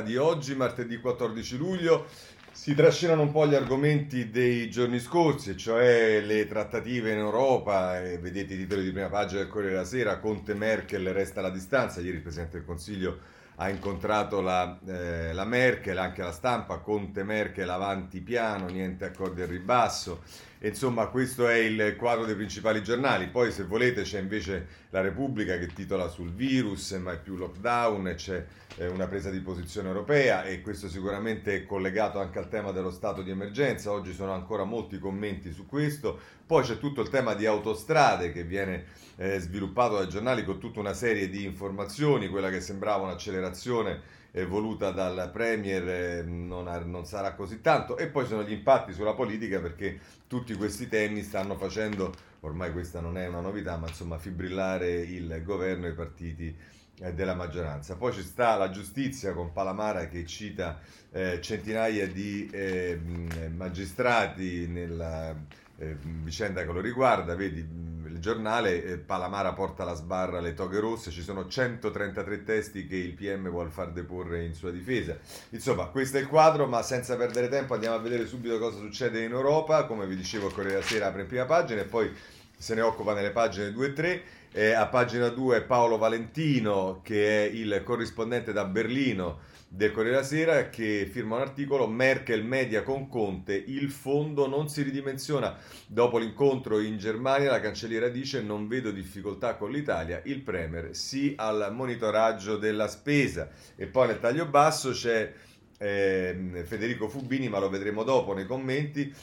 di oggi, martedì 14 luglio. Si trascinano un po' gli argomenti dei giorni scorsi, cioè le trattative in Europa, e vedete i titoli di prima pagina del Corriere della Sera, Conte Merkel resta alla distanza, ieri il Presidente del Consiglio ha incontrato la, eh, la Merkel, anche la stampa, Conte Merkel avanti piano, niente accordi al ribasso. Insomma, questo è il quadro dei principali giornali. Poi, se volete, c'è invece la Repubblica che titola sul virus, mai più lockdown, c'è eh, una presa di posizione europea e questo sicuramente è collegato anche al tema dello stato di emergenza. Oggi sono ancora molti commenti su questo. Poi c'è tutto il tema di autostrade che viene eh, sviluppato dai giornali con tutta una serie di informazioni, quella che sembrava un'accelerazione eh, voluta dal Premier eh, non, ha, non, sarà così tanto e poi sono gli impatti sulla politica perché tutti questi temi stanno facendo, ormai questa non è una novità, ma insomma fibrillare il governo e i partiti eh, della maggioranza. Poi ci sta la giustizia con Palamara che cita eh, centinaia di ehm, magistrati nella eh, vicenda che lo riguarda, vedi mm, il giornale, eh, Palamara porta alla sbarra le toghe rosse, ci sono 133 testi che il PM vuole far deporre in sua difesa. Insomma, questo è il quadro, ma senza perdere tempo andiamo a vedere subito cosa succede in Europa, come vi dicevo il Corriere della Sera apre in prima pagina e poi se ne occupa nelle pagine 2 e 3. Eh, a pagina 2 Paolo Valentino, che è il corrispondente da Berlino del Corriere della Sera che firma un articolo Merkel media con Conte, il fondo non si ridimensiona. Dopo l'incontro in Germania la cancelliera dice non vedo difficoltà con l'Italia, il Premier sì al monitoraggio della spesa. E poi nel taglio basso c'è eh, Federico Fubini, ma lo vedremo dopo nei commenti.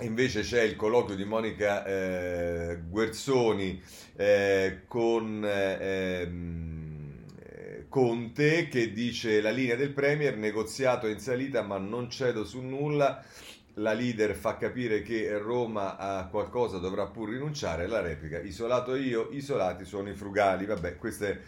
Invece c'è il colloquio di Monica eh, Guerzoni eh, con... Eh, ehm, Conte che dice la linea del Premier, negoziato in salita ma non cedo su nulla, la leader fa capire che Roma a qualcosa dovrà pur rinunciare, la replica, isolato io, isolati sono i frugali, vabbè queste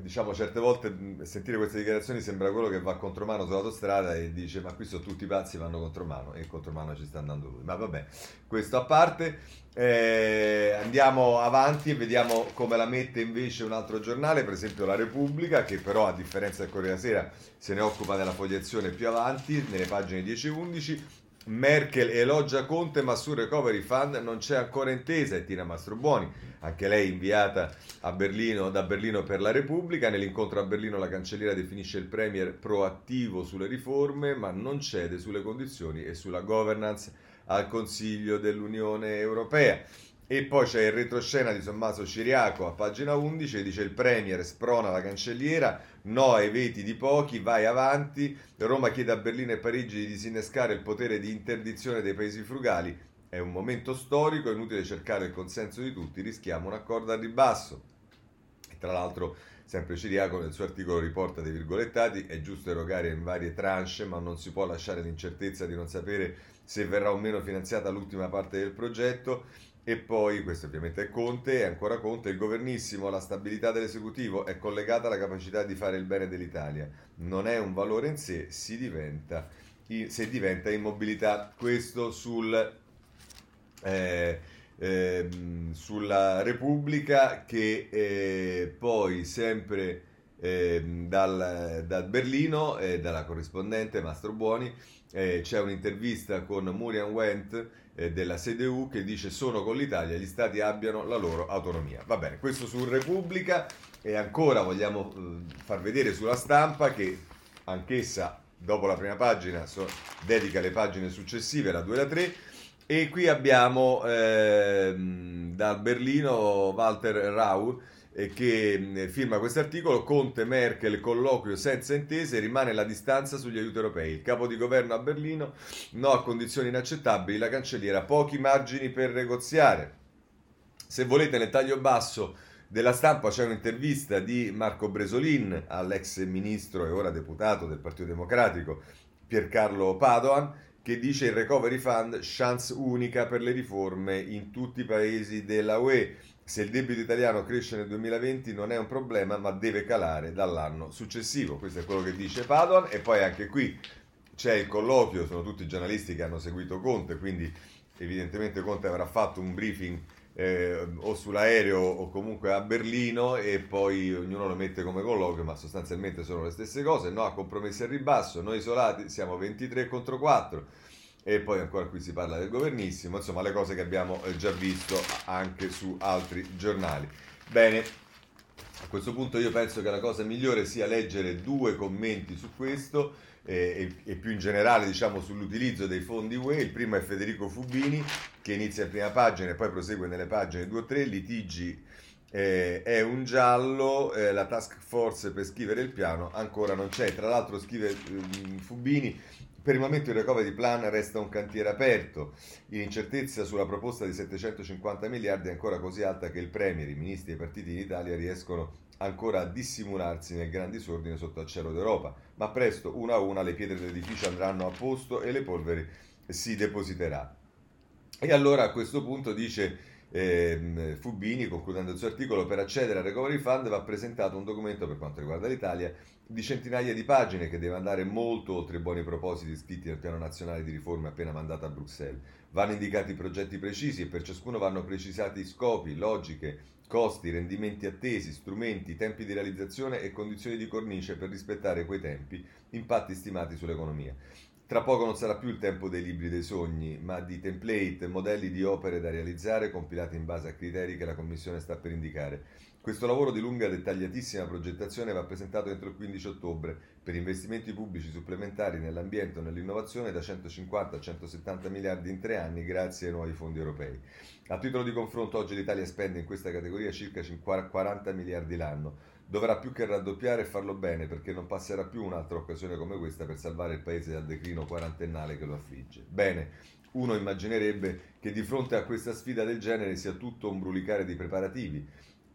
diciamo certe volte sentire queste dichiarazioni sembra quello che va contromano sull'autostrada e dice ma qui sono tutti pazzi vanno contromano e contromano ci sta andando lui. Ma vabbè questo a parte eh, andiamo avanti e vediamo come la mette invece un altro giornale per esempio la Repubblica che però a differenza del Corriere della Sera se ne occupa della fogliazione più avanti nelle pagine 10 e 11 Merkel elogia Conte ma sul recovery fund non c'è ancora intesa e Tina Mastrobuoni, anche lei inviata Berlino, da Berlino per la Repubblica. Nell'incontro a Berlino la cancelliera definisce il Premier proattivo sulle riforme ma non cede sulle condizioni e sulla governance al Consiglio dell'Unione Europea. E poi c'è il retroscena di Tommaso Ciriaco a pagina 11, dice il Premier sprona la cancelliera, no ai veti di pochi, vai avanti, Roma chiede a Berlino e Parigi di disinnescare il potere di interdizione dei paesi frugali, è un momento storico, è inutile cercare il consenso di tutti, rischiamo un accordo al ribasso. E tra l'altro sempre Ciriaco nel suo articolo riporta dei virgolettati, è giusto erogare in varie tranche, ma non si può lasciare l'incertezza di non sapere se verrà o meno finanziata l'ultima parte del progetto e poi, questo ovviamente è Conte, è ancora Conte, il governissimo, la stabilità dell'esecutivo è collegata alla capacità di fare il bene dell'Italia. Non è un valore in sé, si diventa, se diventa immobilità. Questo sul, eh, eh, sulla Repubblica che eh, poi sempre ehm, dal, dal, Berlino, dalla corrispondente Mastro Buoni, eh, c'è un'intervista con Murian Wendt eh, della CDU che dice sono con l'Italia, gli stati abbiano la loro autonomia. Va bene, questo su Repubblica e ancora vogliamo eh, far vedere sulla stampa che anch'essa dopo la prima pagina so, dedica le pagine successive, la 2 e la 3. E qui abbiamo ehm, dal Berlino Walter Rau che firma questo articolo, Conte, Merkel, colloquio senza intese, rimane la distanza sugli aiuti europei. Il capo di governo a Berlino, no a condizioni inaccettabili, la cancelliera, pochi margini per negoziare. Se volete nel taglio basso della stampa c'è un'intervista di Marco Bresolin all'ex ministro e ora deputato del Partito Democratico Piercarlo Padoan che dice il recovery fund chance unica per le riforme in tutti i paesi della UE se il debito italiano cresce nel 2020 non è un problema, ma deve calare dall'anno successivo. Questo è quello che dice Padoan. E poi anche qui c'è il colloquio, sono tutti giornalisti che hanno seguito Conte, quindi evidentemente Conte avrà fatto un briefing eh, o sull'aereo o comunque a Berlino e poi ognuno lo mette come colloquio, ma sostanzialmente sono le stesse cose. No a compromessi al ribasso, noi isolati siamo 23 contro 4 e poi ancora qui si parla del governissimo, insomma le cose che abbiamo eh, già visto anche su altri giornali. Bene, a questo punto io penso che la cosa migliore sia leggere due commenti su questo eh, e, e, più in generale diciamo sull'utilizzo dei fondi UE. Il primo è Federico Fubini che inizia in prima pagina e poi prosegue nelle pagine 2 o 3, litigi eh, è un giallo, eh, la task force per scrivere il piano ancora non c'è. Tra l'altro scrive um, Fubini, per il momento il recovery plan resta un cantiere aperto. L'incertezza sulla proposta di 750 miliardi è ancora così alta che il Premier, i ministri e i partiti in Italia riescono ancora a dissimularsi nel gran disordine sotto al cielo d'Europa, ma presto una a una le pietre dell'edificio andranno a posto e le polveri si depositerà. E allora a questo punto dice eh, Fubini, concludendo il suo articolo, per accedere al Recovery Fund va presentato un documento per quanto riguarda l'Italia di centinaia di pagine che deve andare molto oltre i buoni propositi scritti nel piano nazionale di riforme appena mandato a Bruxelles. Vanno indicati progetti precisi e per ciascuno vanno precisati scopi, logiche, costi, rendimenti attesi, strumenti, tempi di realizzazione e condizioni di cornice per rispettare quei tempi, impatti stimati sull'economia. Tra poco non sarà più il tempo dei libri dei sogni, ma di template, modelli di opere da realizzare compilati in base a criteri che la Commissione sta per indicare. Questo lavoro di lunga e dettagliatissima progettazione va presentato entro il 15 ottobre per investimenti pubblici supplementari nell'ambiente o nell'innovazione da 150 a 170 miliardi in tre anni grazie ai nuovi fondi europei. A titolo di confronto oggi l'Italia spende in questa categoria circa 40 miliardi l'anno. Dovrà più che raddoppiare e farlo bene perché non passerà più un'altra occasione come questa per salvare il paese dal declino quarantennale che lo affligge. Bene, uno immaginerebbe che di fronte a questa sfida del genere sia tutto un brulicare di preparativi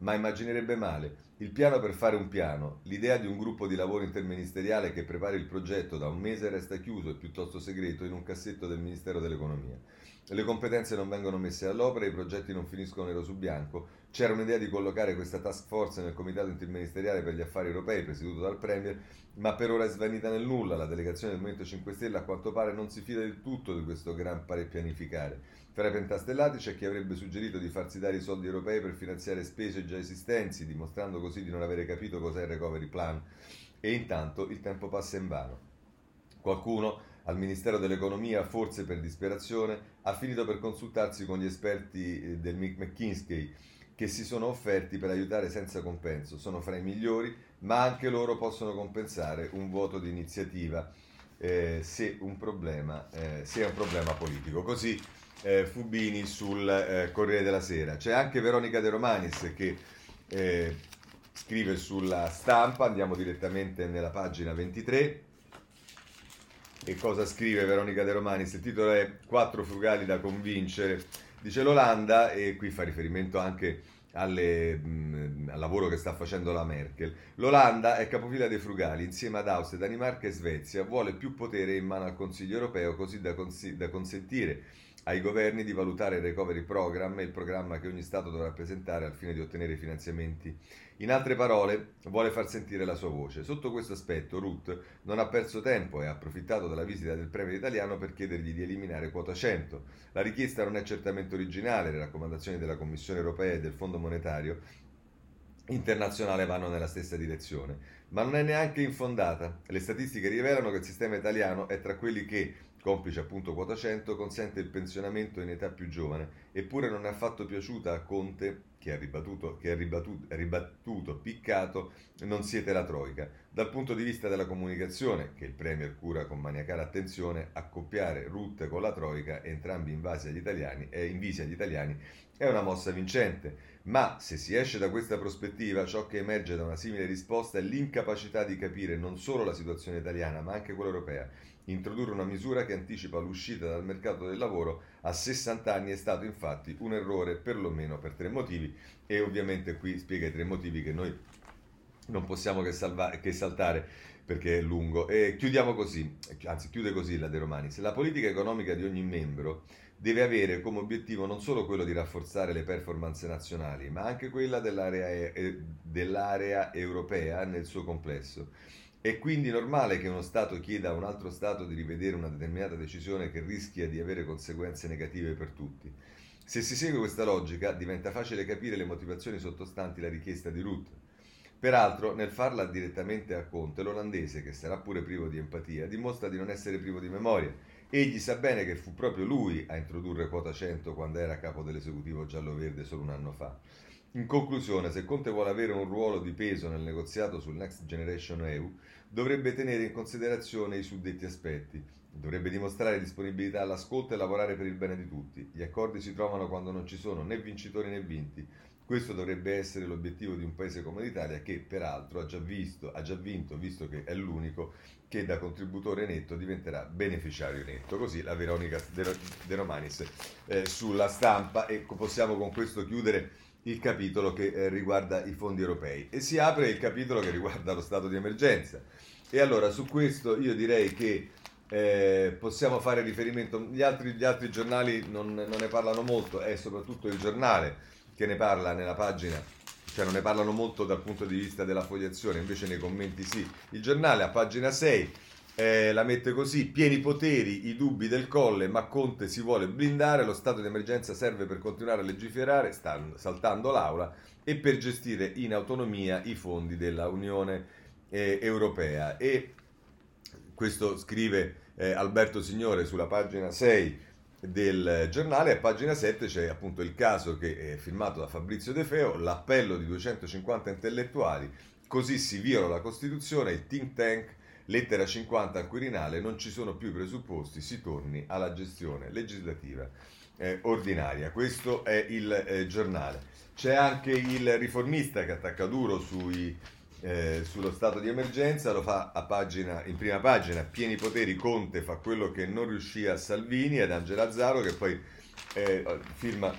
ma immaginerebbe male. Il piano per fare un piano, l'idea di un gruppo di lavoro interministeriale che prepari il progetto da un mese resta chiuso e piuttosto segreto in un cassetto del Ministero dell'Economia. Le competenze non vengono messe all'opera, i progetti non finiscono nero su bianco. C'era un'idea di collocare questa task force nel Comitato interministeriale per gli affari europei presieduto dal Premier, ma per ora è svanita nel nulla. La delegazione del Movimento 5 Stelle a quanto pare non si fida del tutto di questo gran pare pianificare. Fra i pentastellati c'è chi avrebbe suggerito di farsi dare i soldi europei per finanziare spese già esistenti, dimostrando così di non avere capito cos'è il recovery plan. E intanto il tempo passa in vano. Qualcuno al Ministero dell'Economia, forse per disperazione, ha finito per consultarsi con gli esperti eh, del McKinsey che si sono offerti per aiutare senza compenso. Sono fra i migliori, ma anche loro possono compensare un voto di iniziativa eh, se, un problema, eh, se è un problema politico. Così eh, Fubini sul eh, Corriere della Sera. C'è anche Veronica De Romanis che eh, scrive sulla stampa, andiamo direttamente nella pagina 23. E cosa scrive Veronica De Romanis? Il titolo è Quattro frugali da convincere. Dice l'Olanda, e qui fa riferimento anche alle, mh, al lavoro che sta facendo la Merkel. L'Olanda è capofila dei frugali, insieme ad Austria, Danimarca e Svezia, vuole più potere in mano al Consiglio europeo così da, cons- da consentire ai governi di valutare il recovery program, il programma che ogni Stato dovrà presentare al fine di ottenere finanziamenti. In altre parole, vuole far sentire la sua voce. Sotto questo aspetto, Ruth non ha perso tempo e ha approfittato della visita del Premier italiano per chiedergli di eliminare quota 100. La richiesta non è certamente originale, le raccomandazioni della Commissione europea e del Fondo monetario internazionale vanno nella stessa direzione, ma non è neanche infondata. Le statistiche rivelano che il sistema italiano è tra quelli che complice appunto quota 100, consente il pensionamento in età più giovane, eppure non è affatto piaciuta a Conte, che ha ribattuto, che ha ribattuto, ribattuto piccato, non siete la Troica. Dal punto di vista della comunicazione, che il Premier cura con maniacale attenzione, accoppiare Rutte con la Troica, entrambi invasi agli italiani, e invisi agli italiani, è una mossa vincente. Ma se si esce da questa prospettiva, ciò che emerge da una simile risposta è l'incapacità di capire non solo la situazione italiana, ma anche quella europea Introdurre una misura che anticipa l'uscita dal mercato del lavoro a 60 anni è stato infatti un errore perlomeno per tre motivi e ovviamente qui spiega i tre motivi che noi non possiamo che, salva- che saltare perché è lungo. E chiudiamo così, anzi chiude così la De Romanis. La politica economica di ogni membro deve avere come obiettivo non solo quello di rafforzare le performance nazionali, ma anche quella dell'area, dell'area europea nel suo complesso è quindi normale che uno Stato chieda a un altro Stato di rivedere una determinata decisione che rischia di avere conseguenze negative per tutti. Se si segue questa logica, diventa facile capire le motivazioni sottostanti la richiesta di Ruth. Peraltro, nel farla direttamente a Conte, l'olandese, che sarà pure privo di empatia, dimostra di non essere privo di memoria. Egli sa bene che fu proprio lui a introdurre quota 100 quando era capo dell'esecutivo giallo-verde solo un anno fa. In conclusione, se Conte vuole avere un ruolo di peso nel negoziato sul Next Generation EU, dovrebbe tenere in considerazione i suddetti aspetti, Dovrebbe dimostrare disponibilità all'ascolto e lavorare per il bene di tutti. Gli accordi si trovano quando non ci sono né vincitori né vinti. Questo dovrebbe essere l'obiettivo di un paese come l'Italia che peraltro ha già, visto, ha già vinto, visto che è l'unico che da contributore netto diventerà beneficiario netto. Così la Veronica De Romanis eh, sulla stampa e possiamo con questo chiudere il capitolo che eh, riguarda i fondi europei e si apre il capitolo che riguarda lo stato di emergenza. E allora su questo io direi che eh, possiamo fare riferimento, gli altri, gli altri giornali non, non, ne parlano molto, è soprattutto il giornale che ne parla nella pagina, cioè non ne parlano molto dal punto di vista della fogliazione, invece nei commenti sì. Il giornale a pagina 6 eh, la mette così, pieni poteri, i dubbi del colle, ma Conte si vuole blindare, lo stato di emergenza serve per continuare a legiferare, stanno, saltando l'aula, e per gestire in autonomia i fondi della Unione eh, Europea. E questo scrive eh, Alberto Signore sulla pagina 6 del giornale, a pagina 7 c'è appunto il caso che è firmato da Fabrizio De Feo, l'appello di 250 intellettuali, così si viola la Costituzione, il think tank, lettera 50 al Quirinale, non ci sono più i presupposti, si torni alla gestione legislativa eh, ordinaria. Questo è il eh, giornale. C'è anche il riformista che attacca duro sui eh, sullo stato di emergenza, lo fa a pagina, in prima pagina, pieni poteri, Conte fa quello che non riuscì a Salvini ed Angela Azzaro che poi eh, firma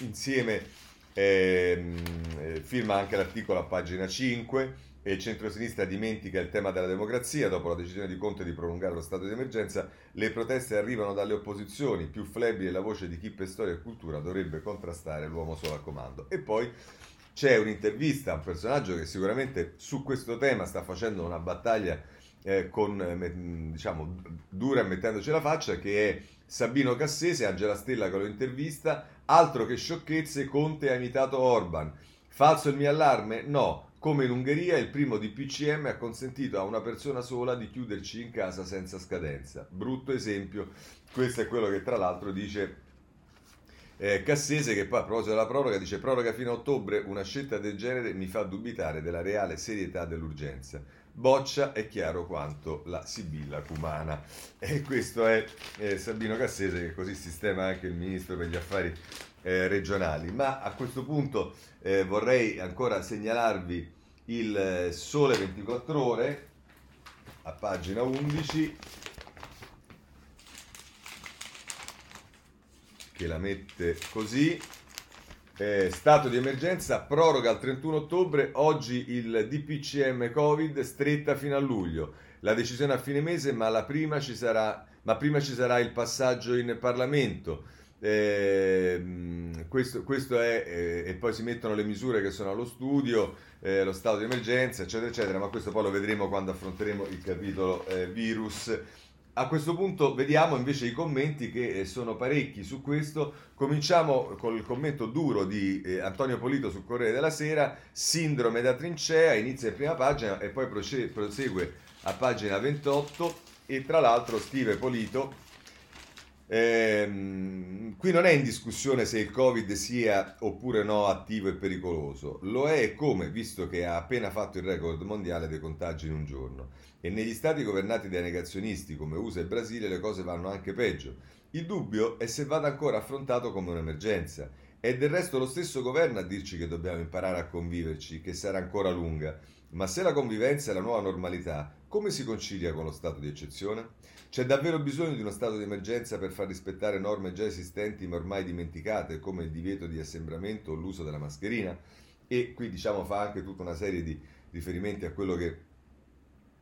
insieme, ehm, eh, firma anche l'articolo a pagina 5 e il centro-sinistra dimentica il tema della democrazia, dopo la decisione di Conte di prolungare lo stato di emergenza, le proteste arrivano dalle opposizioni, più flebile la voce di chi per storia e cultura dovrebbe contrastare l'uomo solo al comando. E poi c'è un'intervista a un personaggio che sicuramente su questo tema sta facendo una battaglia eh, con, eh, diciamo, dura mettendoci la faccia, che è Sabino Cassese, Angela Stella che lo intervista, altro che sciocchezze, Conte ha imitato Orban. Falso il mio allarme? No. Come in Ungheria il primo DPCM ha consentito a una persona sola di chiuderci in casa senza scadenza. Brutto esempio, questo è quello che tra l'altro dice eh, Cassese che poi a proposito della proroga dice proroga fino a ottobre, una scelta del genere mi fa dubitare della reale serietà dell'urgenza. Boccia è chiaro quanto la Sibilla cumana. E questo è eh, Sabino Cassese che così sistema anche il ministro per gli affari eh, regionali. Ma a questo punto eh, vorrei ancora segnalarvi il eh, Sole 24 ore a pagina 11 che la mette così. Eh, stato di emergenza, proroga al 31 ottobre, oggi il DPCM Covid stretta fino a luglio. La decisione a fine mese, ma, prima, ci sarà, ma prima ci sarà il passaggio in Parlamento. Eh, questo, questo, è, eh, e poi si mettono le misure che sono allo studio, eh, lo stato di emergenza, eccetera, eccetera, ma questo poi lo vedremo quando affronteremo il capitolo eh, virus a questo punto vediamo invece i commenti che eh, sono parecchi su questo. Cominciamo con il commento duro di eh, Antonio Polito sul Corriere della Sera, sindrome da trincea, inizia in prima pagina e poi prosegue a pagina 28 e tra l'altro scrive Polito Ehm, qui non è in discussione se il Covid sia oppure no attivo e pericoloso, lo è come, visto che ha appena fatto il record mondiale dei contagi in un giorno. E negli stati governati dai negazionisti come USA e Brasile le cose vanno anche peggio. Il dubbio è se vada ancora affrontato come un'emergenza. È del resto lo stesso governo a dirci che dobbiamo imparare a conviverci, che sarà ancora lunga. Ma se la convivenza è la nuova normalità, come si concilia con lo stato di eccezione? C'è davvero bisogno di uno stato di emergenza per far rispettare norme già esistenti ma ormai dimenticate, come il divieto di assembramento o l'uso della mascherina? E qui diciamo fa anche tutta una serie di riferimenti a quello che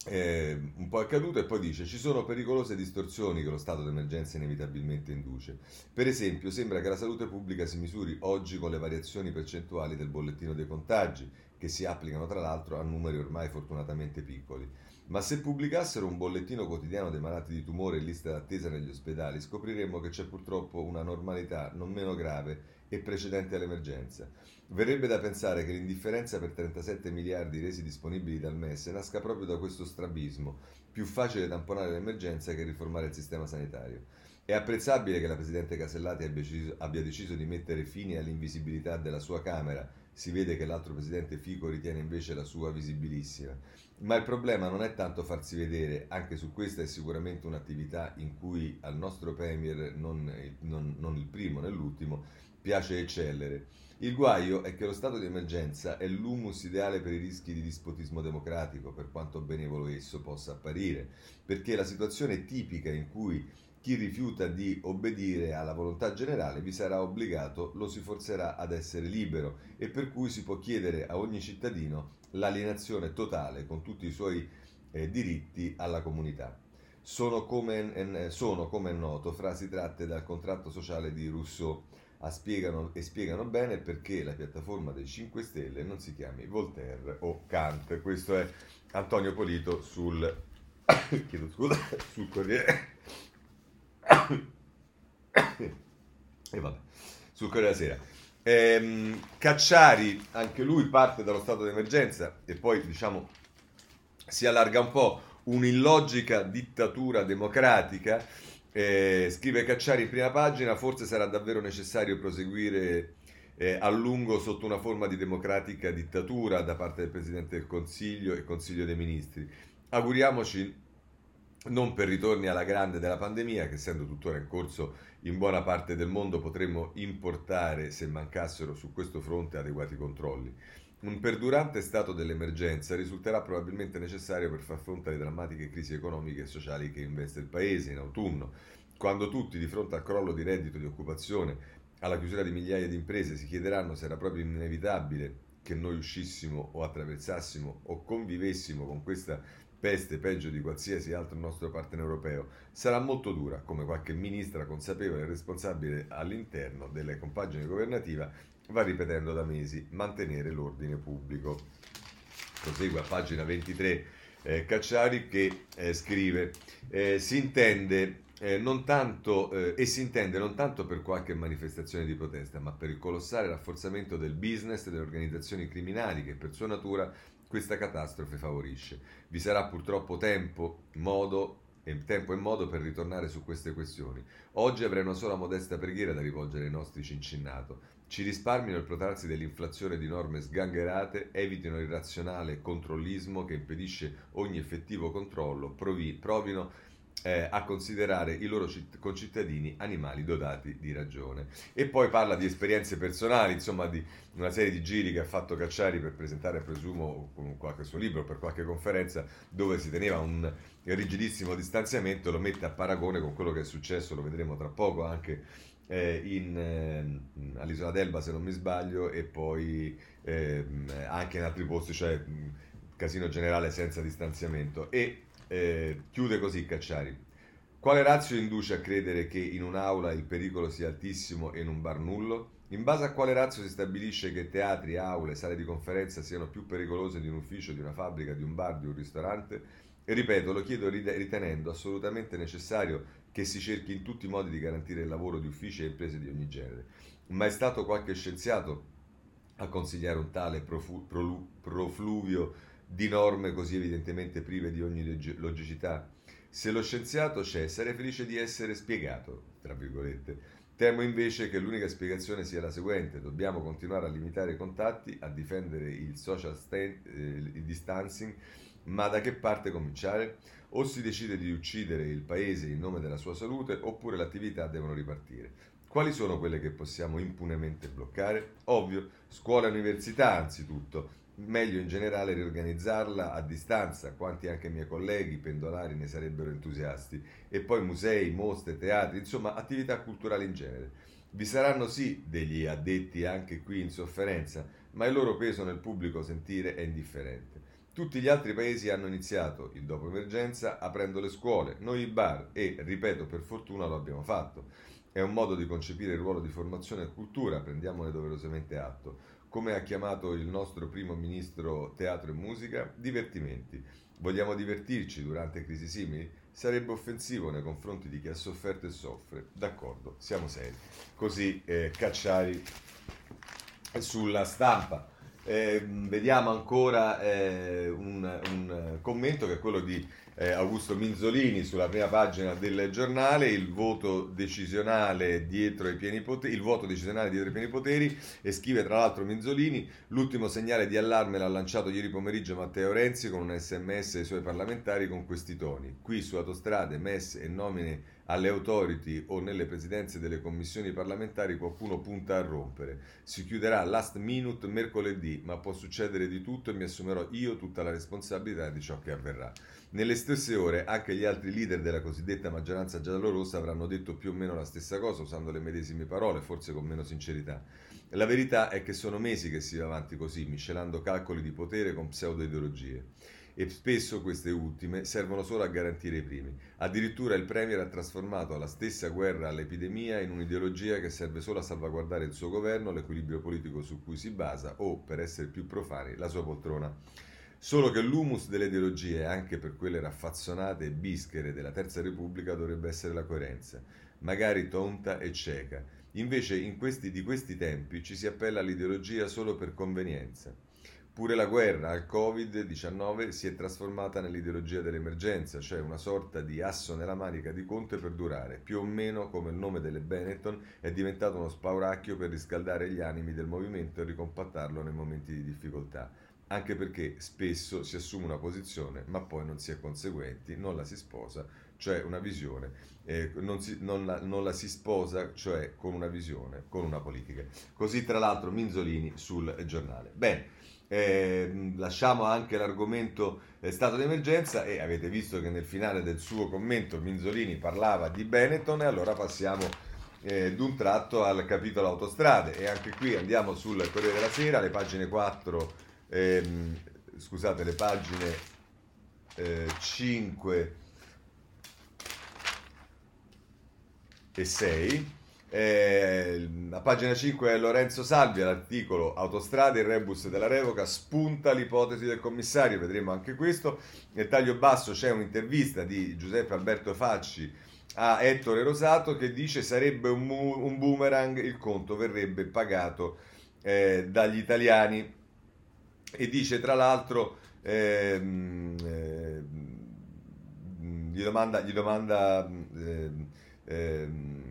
eh, un po' accaduto e poi dice ci sono pericolose distorsioni che lo stato d'emergenza inevitabilmente induce. Per esempio, sembra che la salute pubblica si misuri oggi con le variazioni percentuali del bollettino dei contagi, che si applicano tra l'altro a numeri ormai fortunatamente piccoli. ma se pubblicassero un bollettino quotidiano dei malati di tumore in lista d'attesa negli ospedali, scopriremmo che c'è purtroppo una normalità non meno grave e precedente all'emergenza. Verrebbe da pensare che l'indifferenza per 37 miliardi resi disponibili dal MES nasca proprio da questo strabismo, più facile tamponare l'emergenza che riformare il sistema sanitario. È apprezzabile che la Presidente Casellati abbia deciso di mettere fine all'invisibilità della sua Camera, si vede che l'altro Presidente Fico ritiene invece la sua visibilissima. Ma il problema non è tanto farsi vedere, anche su questa è sicuramente un'attività in cui al nostro Premier, non, non, non il primo né l'ultimo, piace eccellere. Il guaio è che lo stato di emergenza è l'humus ideale per i rischi di dispotismo democratico, per quanto benevolo esso possa apparire, perché la situazione tipica in cui chi rifiuta di obbedire alla volontà generale vi sarà obbligato, lo si forzerà ad essere libero e per cui si può chiedere a ogni cittadino l'alienazione totale con tutti i suoi eh, diritti alla comunità. Sono come, eh, sono, come è noto, frasi tratte dal contratto sociale di Rousseau spiegano, e spiegano bene perché la piattaforma dei 5 Stelle non si chiami Voltaire o Kant. Questo è Antonio Polito sul, chiedo scusa, sul Corriere. E vabbè, sul Corriere della Sera. Ehm, Cacciari, anche lui parte dallo stato d'emergenza e poi diciamo si allarga un po' un'illogica dittatura democratica eh, scrive Cacciari in prima pagina, forse sarà davvero necessario proseguire eh, a lungo sotto una forma di democratica dittatura da parte del Presidente del Consiglio e Consiglio dei Ministri. Auguriamoci non per ritorni alla grande della pandemia, che essendo tuttora in corso in buona parte del mondo potremmo importare se mancassero su questo fronte adeguati controlli. Un perdurante stato dell'emergenza risulterà probabilmente necessario per far fronte alle drammatiche crisi economiche e sociali che investe il Paese in autunno, quando tutti, di fronte al crollo di reddito e di occupazione, alla chiusura di migliaia di imprese, si chiederanno se era proprio inevitabile che noi uscissimo o attraversassimo o convivessimo con questa peste peggio di qualsiasi altro nostro partner europeo, sarà molto dura, come qualche ministra consapevole e responsabile all'interno delle compagini governativa va ripetendo da mesi, mantenere l'ordine pubblico. Prosegue a pagina 23 eh, Cacciari che eh, scrive eh, si intende eh, non tanto, eh, e si intende non tanto per qualche manifestazione di protesta, ma per il colossale rafforzamento del business e delle organizzazioni criminali che per sua natura questa catastrofe favorisce. Vi sarà purtroppo tempo, modo tempo e modo per ritornare su queste questioni. Oggi avrei una sola modesta preghiera da rivolgere ai nostri cincinnato ci risparmino il protrarsi dell'inflazione di norme sgangherate, evitino il razionale controllismo che impedisce ogni effettivo controllo, provi, provino eh, a considerare i loro citt- concittadini animali dotati di ragione. E poi parla di esperienze personali, insomma di una serie di giri che ha fatto Cacciari per presentare, presumo, con qualche suo libro, per qualche conferenza, dove si teneva un rigidissimo distanziamento, lo mette a paragone con quello che è successo, lo vedremo tra poco anche eh, in, eh, all'isola d'Elba se non mi sbaglio e poi eh, anche in altri posti, cioè casino generale senza distanziamento e eh, chiude così Cacciari. Quale razio induce a credere che in un'aula il pericolo sia altissimo e in un bar nullo? In base a quale razio si stabilisce che teatri, aule, sale di conferenza siano più pericolose di un ufficio, di una fabbrica, di un bar, di un ristorante? E ripeto, lo chiedo ritenendo assolutamente necessario che si cerchi in tutti i modi di garantire il lavoro di uffici e imprese di ogni genere. Ma è stato qualche scienziato a consigliare un tale profu- prolu- profluvio di norme così evidentemente prive di ogni logicità? Se lo scienziato c'è, sarei felice di essere spiegato, tra virgolette. Temo invece che l'unica spiegazione sia la seguente: dobbiamo continuare a limitare i contatti, a difendere il social stand, eh, il distancing, ma da che parte cominciare? O si decide di uccidere il paese in nome della sua salute, oppure le attività devono ripartire. Quali sono quelle che possiamo impunemente bloccare? Ovvio, scuola e università anzitutto. Meglio in generale riorganizzarla a distanza, quanti anche i miei colleghi pendolari ne sarebbero entusiasti. E poi musei, mostre, teatri, insomma attività culturali in genere. Vi saranno sì degli addetti anche qui in sofferenza, ma il loro peso nel pubblico sentire è indifferente. Tutti gli altri paesi hanno iniziato il dopo emergenza aprendo le scuole, noi i bar e, ripeto, per fortuna lo abbiamo fatto. È un modo di concepire il ruolo di formazione e cultura, prendiamone doverosamente atto. Come ha chiamato il nostro primo ministro teatro e musica, divertimenti. Vogliamo divertirci durante crisi simili? Sarebbe offensivo nei confronti di chi ha sofferto e soffre. D'accordo, siamo seri. Così eh, Cacciari sulla stampa. Eh, vediamo ancora eh, un, un, commento che è quello di eh, Augusto Minzolini sulla prima pagina del giornale, il voto decisionale dietro i pieni poteri, il voto decisionale dietro i pieni poteri e scrive tra l'altro Minzolini, l'ultimo segnale di allarme l'ha lanciato ieri pomeriggio Matteo Renzi con un sms ai suoi parlamentari con questi toni. Qui su autostrade, messe e nomine alle authority o nelle presidenze delle commissioni parlamentari qualcuno punta a rompere. Si chiuderà last minute mercoledì, ma può succedere di tutto e mi assumerò io tutta la responsabilità di ciò che avverrà. Nelle stesse ore anche gli altri leader della cosiddetta maggioranza giallorossa avranno detto più o meno la stessa cosa usando le medesime parole, forse con meno sincerità. La verità è che sono mesi che si va avanti così, miscelando calcoli di potere con pseudo-ideologie e spesso queste ultime servono solo a garantire i primi. Addirittura il Premier ha trasformato la stessa guerra all'epidemia in un'ideologia che serve solo a salvaguardare il suo governo, l'equilibrio politico su cui si basa o, per essere più profani, la sua poltrona. Solo che l'humus delle ideologie, anche per quelle raffazzonate e bischere della Terza Repubblica, dovrebbe essere la coerenza, magari tonta e cieca. Invece in questi, di questi tempi ci si appella all'ideologia solo per convenienza. Pure la guerra al Covid-19 si è trasformata nell'ideologia dell'emergenza, cioè una sorta di asso nella manica di Conte per durare, più o meno come il nome delle Benetton è diventato uno spauracchio per riscaldare gli animi del movimento e ricompattarlo nei momenti di difficoltà. Anche perché spesso si assume una posizione, ma poi non si è conseguenti, non la si sposa, cioè una visione, eh, non, si, non, la, non la si sposa, cioè con una visione, con una politica. Così tra l'altro Minzolini sul giornale. Bene. Eh, lasciamo anche l'argomento eh, stato d'emergenza e avete visto che nel finale del suo commento Minzolini parlava di Benetton e allora passiamo eh, d'un tratto al capitolo autostrade. E anche qui andiamo sul Corriere della Sera, le pagine 4, ehm, scusate, le pagine 5 eh, e 6 eh, a pagina 5 è Lorenzo Salvia, l'articolo Autostrade, il rebus della revoca, spunta l'ipotesi del commissario, vedremo anche questo. Nel taglio basso c'è un'intervista di Giuseppe Alberto Facci a Ettore Rosato che dice sarebbe un, mu- un boomerang, il conto verrebbe pagato eh, dagli italiani e dice tra l'altro... Ehm, eh, gli domanda, gli domanda ehm, ehm,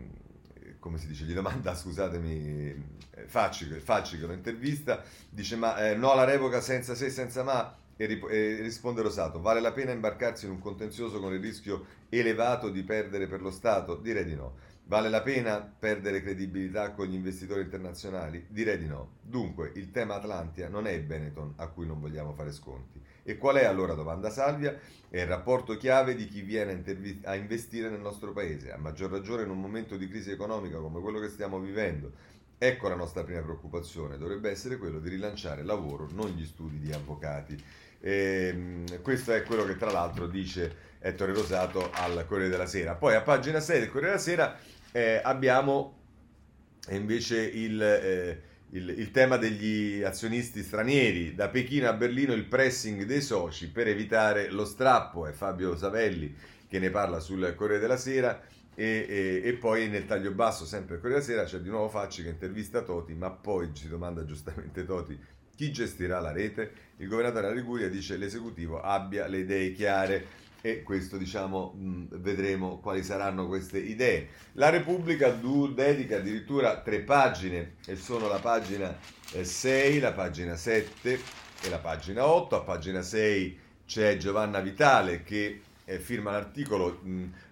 come si dice, gli domanda, scusatemi, eh, Facci, Facci che lo intervista, dice ma eh, no alla revoca senza se, senza ma, e, rip- e risponde Rosato, vale la pena imbarcarsi in un contenzioso con il rischio elevato di perdere per lo Stato? Direi di no. Vale la pena perdere credibilità con gli investitori internazionali? Direi di no. Dunque, il tema Atlantia non è il Benetton a cui non vogliamo fare sconti. E qual è allora, domanda Salvia, è il rapporto chiave di chi viene a, intervi- a investire nel nostro paese, a maggior ragione in un momento di crisi economica come quello che stiamo vivendo. Ecco la nostra prima preoccupazione, dovrebbe essere quello di rilanciare il lavoro, non gli studi di avvocati. E, ehm, questo è quello che tra l'altro dice Ettore Rosato al Corriere della Sera. Poi a pagina 6 del Corriere della Sera eh, abbiamo invece il, eh, il, il, tema degli azionisti stranieri. Da Pechino a Berlino il pressing dei soci per evitare lo strappo. È Fabio Savelli che ne parla sul Corriere della Sera. E, e, e, poi nel taglio basso, sempre il Corriere della Sera, c'è di nuovo Facci che intervista Toti, ma poi si domanda giustamente Toti chi gestirà la rete. Il governatore della Liguria dice che l'esecutivo abbia le idee chiare e questo diciamo vedremo quali saranno queste idee. La Repubblica dedica addirittura tre pagine e sono la pagina 6, eh, la pagina 7 e la pagina 8. A pagina 6 c'è Giovanna Vitale che eh, firma l'articolo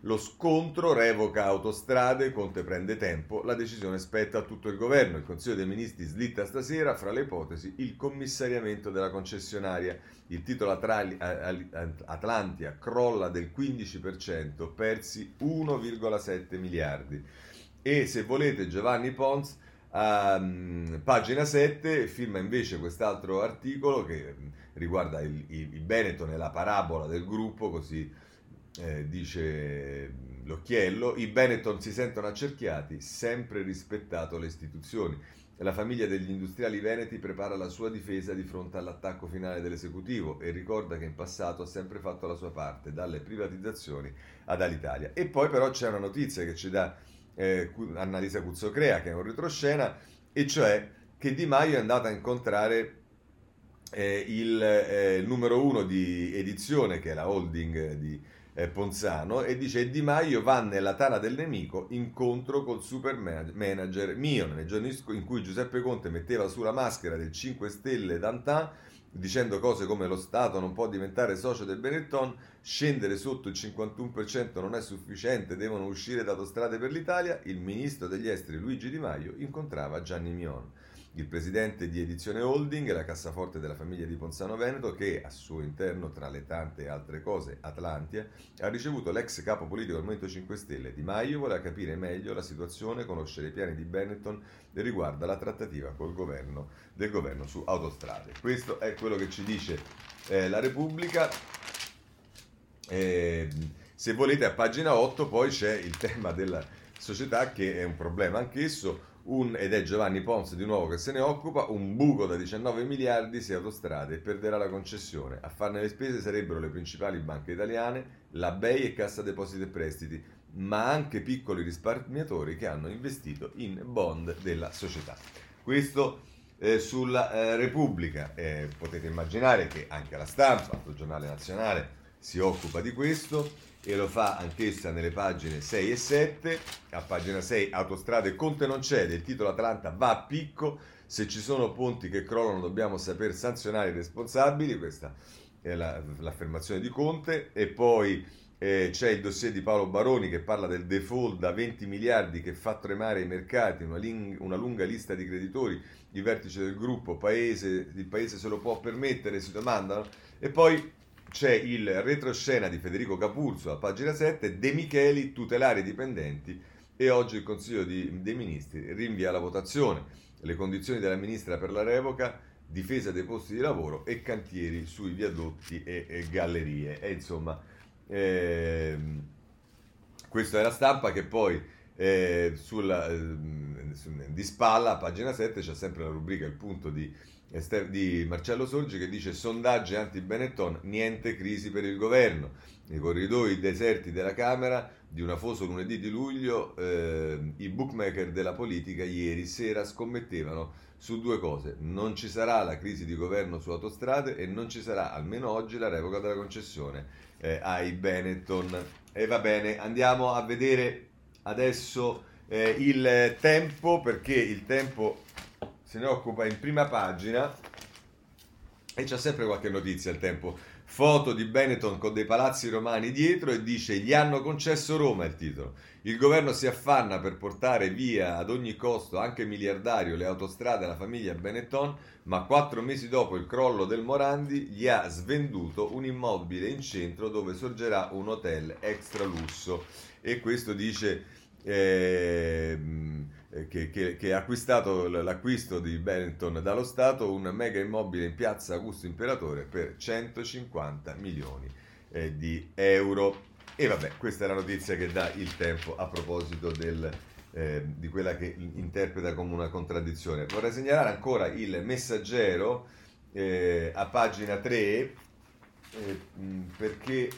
Lo scontro revoca autostrade, Conte prende tempo, la decisione spetta a tutto il governo. Il Consiglio dei Ministri slitta stasera, fra le ipotesi, il commissariamento della concessionaria. Il titolo Atlantia crolla del 15%, persi 1,7 miliardi. E se volete Giovanni Pons, um, pagina 7 firma invece quest'altro articolo che riguarda il, il, il Benetton e la parabola del gruppo, così eh, dice l'occhiello, i Benetton si sentono accerchiati, sempre rispettato le istituzioni. la famiglia degli industriali veneti prepara la sua difesa di fronte all'attacco finale dell'esecutivo e ricorda che in passato ha sempre fatto la sua parte, dalle privatizzazioni ad Alitalia. E poi però c'è una notizia che ci dà eh, Annalisa Cuzzocrea, che è un retroscena, e cioè che Di Maio è andato a incontrare eh, il, eh, numero uno di edizione, che è la holding di eh, Ponzano e dice Di Maio va nella tana del nemico incontro col super manager mio. Nei giorni in cui Giuseppe Conte metteva sulla maschera del 5 Stelle Dantin dicendo cose come lo Stato non può diventare socio del Benetton, scendere sotto il 51% non è sufficiente, devono uscire da autostrade per l'Italia, il ministro degli esteri Luigi Di Maio incontrava Gianni Mion il presidente di Edizione Holding, la cassaforte della famiglia di Ponzano Veneto, che al suo interno, tra le tante altre cose, Atlantia, ha ricevuto l'ex capo politico del Movimento 5 Stelle. Di Maio voleva capire meglio la situazione, conoscere i piani di Benetton riguardo alla trattativa governo, del governo su autostrade. Questo è quello che ci dice eh, la Repubblica. Eh, se volete a pagina 8 poi c'è il tema della società che è un problema anch'esso un, ed è Giovanni Pons di nuovo che se ne occupa, un buco da 19 miliardi se autostrade e perderà la concessione. A farne le spese sarebbero le principali banche italiane, la BEI e Cassa Depositi e Prestiti, ma anche piccoli risparmiatori che hanno investito in bond della società. Questo eh, sulla eh, Repubblica. Eh, potete immaginare che anche la stampa, il giornale nazionale, si occupa di questo e lo fa anch'essa nelle pagine 6 e 7. A pagina 6 autostrade Conte non cede, il titolo Atlanta va a picco, se ci sono ponti che crollano dobbiamo saper sanzionare i responsabili, questa è la, l'affermazione di Conte. E poi eh, c'è il dossier di Paolo Baroni che parla del default da 20 miliardi che fa tremare i mercati, una, ling- una lunga lista di creditori, i vertici del gruppo, paese, il paese se lo può permettere, si domandano, e poi c'è il retroscena di Federico Capurzo a pagina 7, De Micheli, tutelare i dipendenti e oggi il Consiglio di, dei Ministri rinvia la votazione le condizioni della ministra per la revoca, difesa dei posti di lavoro e cantieri sui viadotti e, e gallerie. E insomma, ehm, questa è la stampa che poi eh, sulla, eh, di spalla, a pagina 7, c'è sempre la rubrica Il punto di di Marcello Sorgi che dice sondaggi anti-Benetton, niente crisi per il governo. Nei corridoi deserti della Camera di un afoso lunedì di luglio eh, i bookmaker della politica ieri sera scommettevano su due cose. Non ci sarà la crisi di governo su autostrade e non ci sarà almeno oggi la revoca della concessione eh, ai Benetton. E va bene, andiamo a vedere adesso eh, il tempo perché il tempo se ne occupa in prima pagina e c'è sempre qualche notizia al tempo. Foto di Benetton con dei palazzi romani dietro e dice gli hanno concesso Roma il titolo. Il governo si affanna per portare via ad ogni costo, anche miliardario, le autostrade alla famiglia Benetton, ma quattro mesi dopo il crollo del Morandi gli ha svenduto un immobile in centro dove sorgerà un hotel extra lusso. E questo dice... Eh, che, che, che, ha acquistato l'acquisto di Benetton dallo Stato un mega immobile in piazza Augusto Imperatore per 150 milioni eh, di euro. E vabbè, questa è la notizia che dà il tempo a proposito del, eh, di quella che interpreta come una contraddizione. Vorrei segnalare ancora il messaggero eh, a pagina 3 eh, perché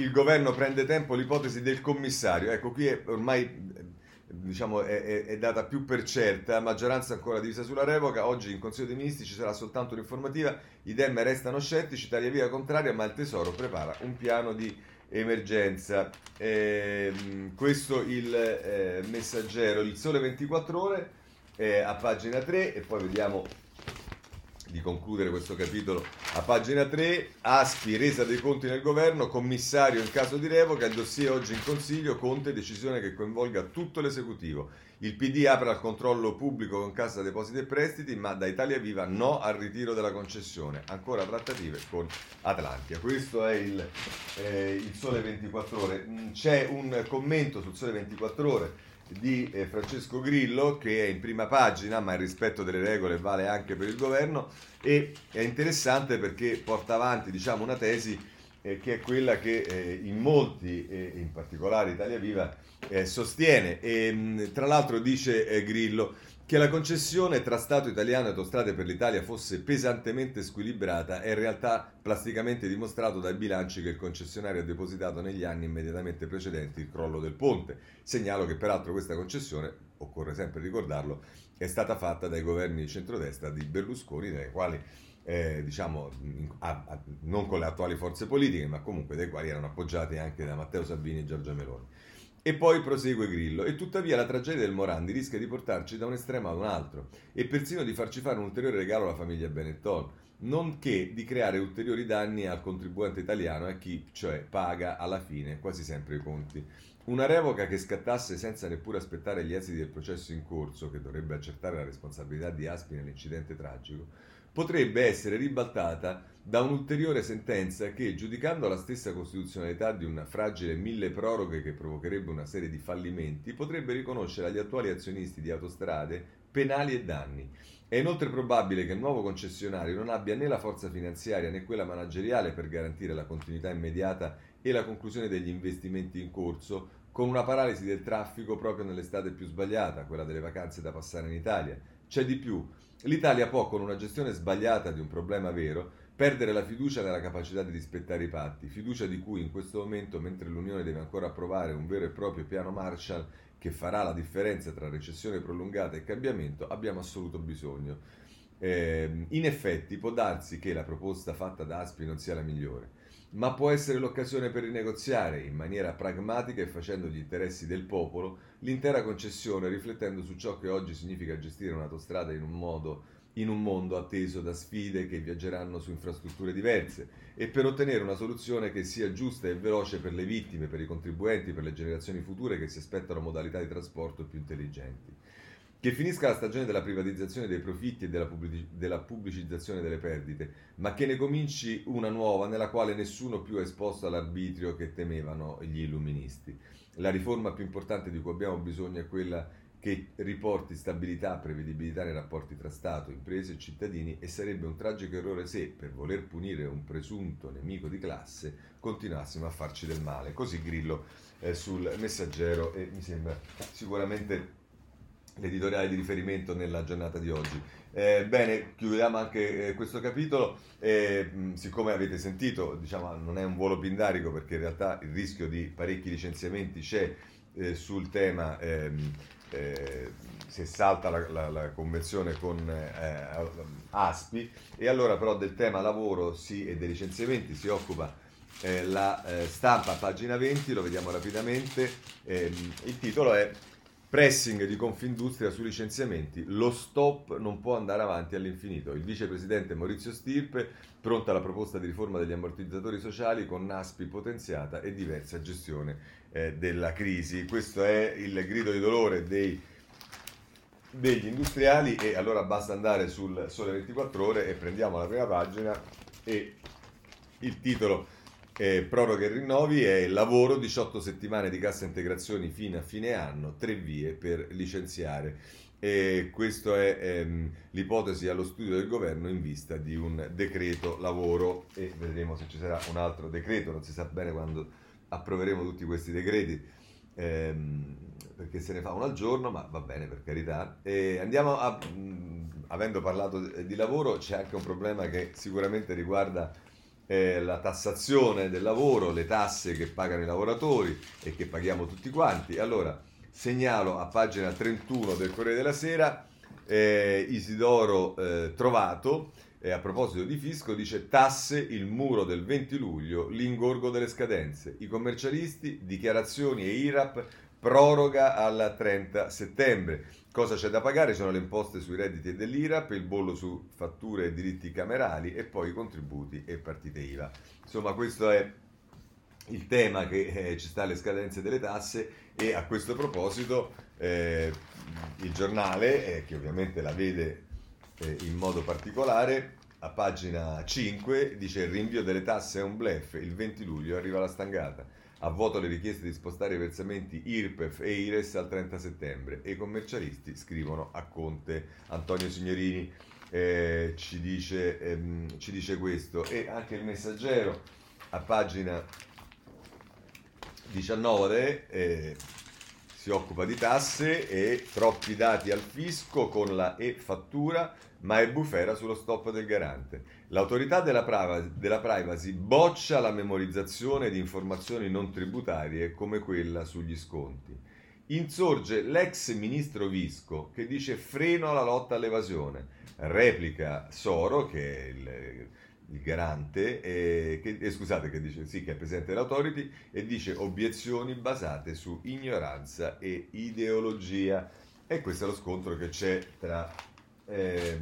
il governo prende tempo l'ipotesi del commissario. Ecco, qui è ormai diciamo, è, è, è, data più per certa, maggioranza ancora divisa sulla revoca, oggi in Consiglio dei Ministri ci sarà soltanto un'informativa, i Dem restano scettici, Italia Via contraria, ma il Tesoro prepara un piano di emergenza. Eh, questo il eh, messaggero, il Sole 24 ore, eh, a pagina 3 e poi vediamo di concludere questo capitolo a pagina 3, Aspi resa dei conti nel governo, commissario in caso di revoca, il dossier oggi in consiglio, Conte decisione che coinvolga tutto l'esecutivo. Il PD apre al controllo pubblico con Cassa Depositi e Prestiti, ma da Italia Viva no al ritiro della concessione. Ancora trattative con Atlantia. Questo è il, eh, il Sole 24 Ore. Mm, c'è un commento sul Sole 24 Ore di eh, Francesco Grillo che è in prima pagina, ma il rispetto delle regole vale anche per il governo e è interessante perché porta avanti diciamo, una tesi eh, che è quella che eh, in molti, e in particolare Italia Viva, eh, sostiene. E, mh, tra l'altro dice eh, Grillo che la concessione tra Stato italiano e autostrade per l'Italia fosse pesantemente squilibrata è in realtà plasticamente dimostrato dai bilanci che il concessionario ha depositato negli anni immediatamente precedenti il crollo del ponte. Segnalo che peraltro questa concessione, occorre sempre ricordarlo, è stata fatta dai governi di centrodestra di Berlusconi, dai quali eh, diciamo, a, a, non con le attuali forze politiche, ma comunque dai quali erano appoggiati anche da Matteo Salvini e Giorgia Meloni. E poi prosegue Grillo. E tuttavia la tragedia del Morandi rischia di portarci da un estremo ad un altro e persino di farci fare un ulteriore regalo alla famiglia Benetton, nonché di creare ulteriori danni al contribuente italiano e a chi, cioè, paga alla fine quasi sempre i conti. Una revoca che scattasse senza neppure aspettare gli esiti del processo in corso, che dovrebbe accertare la responsabilità di Aspi nell'incidente tragico, potrebbe essere ribaltata da un'ulteriore sentenza che, giudicando la stessa costituzionalità di una fragile mille proroghe che provocherebbe una serie di fallimenti, potrebbe riconoscere agli attuali azionisti di autostrade penali e danni. È inoltre probabile che il nuovo concessionario non abbia né la forza finanziaria né quella manageriale per garantire la continuità immediata e la conclusione degli investimenti in corso, con una paralisi del traffico proprio nell'estate più sbagliata, quella delle vacanze da passare in Italia. C'è di più, L'Italia può, con una gestione sbagliata di un problema vero, perdere la fiducia nella capacità di rispettare i patti, fiducia di cui in questo momento, mentre l'Unione deve ancora approvare un vero e proprio piano Marshall che farà la differenza tra recessione prolungata e cambiamento, abbiamo assoluto bisogno. Eh, in effetti può darsi che la proposta fatta da Aspi non sia la migliore, ma può essere l'occasione per rinegoziare in maniera pragmatica e facendo gli interessi del popolo l'intera concessione, riflettendo su ciò che oggi significa gestire un'autostrada in un modo in un mondo atteso da sfide che viaggeranno su infrastrutture diverse e per ottenere una soluzione che sia giusta e veloce per le vittime, per i contribuenti, per le generazioni future che si aspettano modalità di trasporto più intelligenti. Che finisca la stagione della privatizzazione dei profitti e della, pubblic- della pubblicizzazione delle perdite, ma che ne cominci una nuova nella quale nessuno più è esposto all'arbitrio che temevano gli illuministi. La riforma più importante di cui abbiamo bisogno è quella che riporti stabilità e prevedibilità nei rapporti tra Stato, imprese e cittadini e sarebbe un tragico errore se, per voler punire un presunto nemico di classe, continuassimo a farci del male. Così Grillo eh, sul messaggero e mi sembra sicuramente l'editoriale di riferimento nella giornata di oggi. Eh, bene, chiudiamo anche eh, questo capitolo. Eh, siccome avete sentito, diciamo, non è un volo pindarico perché in realtà il rischio di parecchi licenziamenti c'è eh, sul tema ehm, eh, se salta la, la, la convenzione con eh, Aspi e allora però del tema lavoro sì, e dei licenziamenti si occupa la stampa pagina 20, lo vediamo rapidamente. Ehm, il titolo è Pressing di Confindustria sui licenziamenti, lo stop non può andare avanti all'infinito. Il vicepresidente Maurizio Stirpe pronta la proposta di riforma degli ammortizzatori sociali con NASPI potenziata e diversa gestione eh, della crisi. Questo è il grido di dolore dei, degli industriali e allora basta andare sul Sole 24 ore e prendiamo la prima pagina e il titolo eh, proroga e rinnovi è lavoro, 18 settimane di cassa integrazioni fino a fine anno, tre vie per licenziare. E questa è ehm, l'ipotesi allo studio del governo in vista di un decreto lavoro e vedremo se ci sarà un altro decreto, non si sa bene quando approveremo tutti questi decreti. Ehm, perché se ne fa uno al giorno, ma va bene per carità. E andiamo a, mh, avendo parlato di lavoro, c'è anche un problema che sicuramente riguarda eh, la tassazione del lavoro, le tasse che pagano i lavoratori e che paghiamo tutti quanti. Allora, segnalo a pagina 31 del Corriere della Sera eh, Isidoro eh, Trovato, a proposito di fisco, dice tasse, il muro del 20 luglio, l'ingorgo delle scadenze. I commercialisti, dichiarazioni e IRAP, proroga al 30 settembre. Cosa c'è da pagare? Sono le imposte sui redditi dell'IRAP, il bollo su fatture e diritti camerali e poi i contributi e partite IVA. Insomma, questo è il tema che eh, ci sta alle scadenze delle tasse e a questo proposito eh, il giornale, eh, che ovviamente la vede eh, in modo particolare, a pagina 5 dice il rinvio delle tasse è un blef, il 20 luglio arriva la stangata a voto le richieste di spostare i versamenti IRPEF e IRES al 30 settembre e i commercialisti scrivono a Conte. Antonio Signorini eh, ci, dice, ehm, ci, dice, questo e anche il messaggero a pagina 19 eh, si occupa di tasse e troppi dati al fisco con la e-fattura, ma è bufera sullo stop del garante. L'autorità della, privacy, della privacy boccia la memorizzazione di informazioni non tributarie come quella sugli sconti. Insorge l'ex ministro Visco che dice freno alla lotta all'evasione. Replica Soro, che è il il garante, eh, che, eh, scusate, che dice sì, che è presidente dell'autority, e dice obiezioni basate su ignoranza e ideologia. E questo è lo scontro che c'è tra, eh,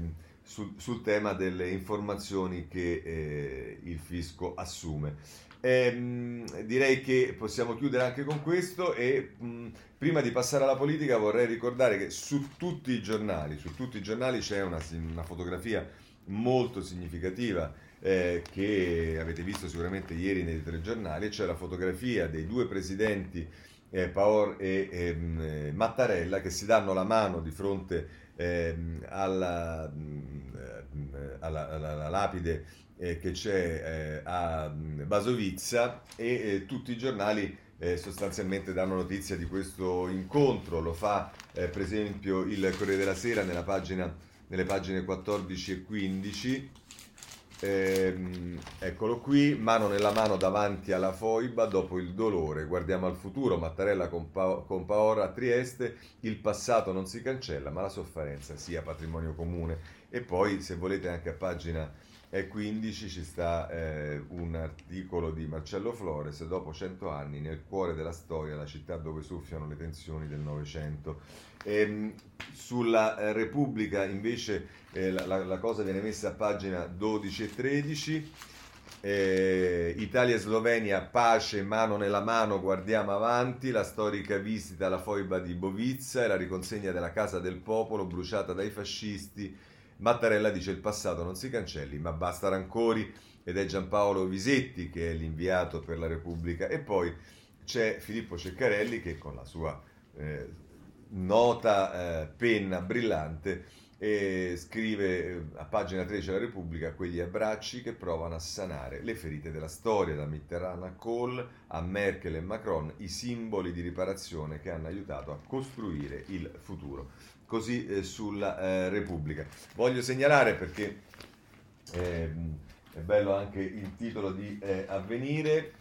sul, sul, tema delle informazioni che eh, il fisco assume. Ehm, direi che possiamo chiudere anche con questo e mh, prima di passare alla politica vorrei ricordare che su tutti i giornali, su tutti i giornali c'è una, una fotografia molto significativa eh, che avete visto sicuramente ieri nei telegiornali, c'è la fotografia dei due presidenti eh, Paor e eh, Mattarella che si danno la mano di fronte ehm, alla, mm, eh, alla, alla, alla, lapide eh, che c'è eh, a mm, Basovizza e tutti i giornali sostanzialmente danno notizia di questo incontro, lo fa per esempio il Corriere della Sera pagina, nelle pagine 14 e 15 Ehm, eccolo qui, mano nella mano davanti alla foiba, dopo il dolore, guardiamo al futuro, Mattarella con, pa- con Paora a Trieste, il passato non si cancella, ma la sofferenza sia patrimonio comune. E poi, se volete, anche a pagina 15 ci sta eh, un articolo di Marcello Flores, dopo cento anni, nel cuore della storia, la città dove soffiano le tensioni del Novecento. Ehm, sulla eh, Repubblica invece eh, la, la, cosa viene messa a pagina 12 e 13. Eh, Italia e Slovenia, pace, mano nella mano, guardiamo avanti, la storica visita alla foiba di Bovizza e la riconsegna della Casa del Popolo bruciata dai fascisti. Mattarella dice il passato non si cancelli, ma basta rancori ed è Giampaolo Visetti che è l'inviato per la Repubblica e poi c'è Filippo Ceccarelli che con la sua eh, nota eh, penna brillante e scrive eh, a pagina 13 della Repubblica quegli abbracci che provano a sanare le ferite della storia, da Mitterrand a Kohl, a Merkel e Macron, i simboli di riparazione che hanno aiutato a costruire il futuro. Così eh, sulla eh, Repubblica. Voglio segnalare perché eh, è bello anche il titolo di eh, Avvenire,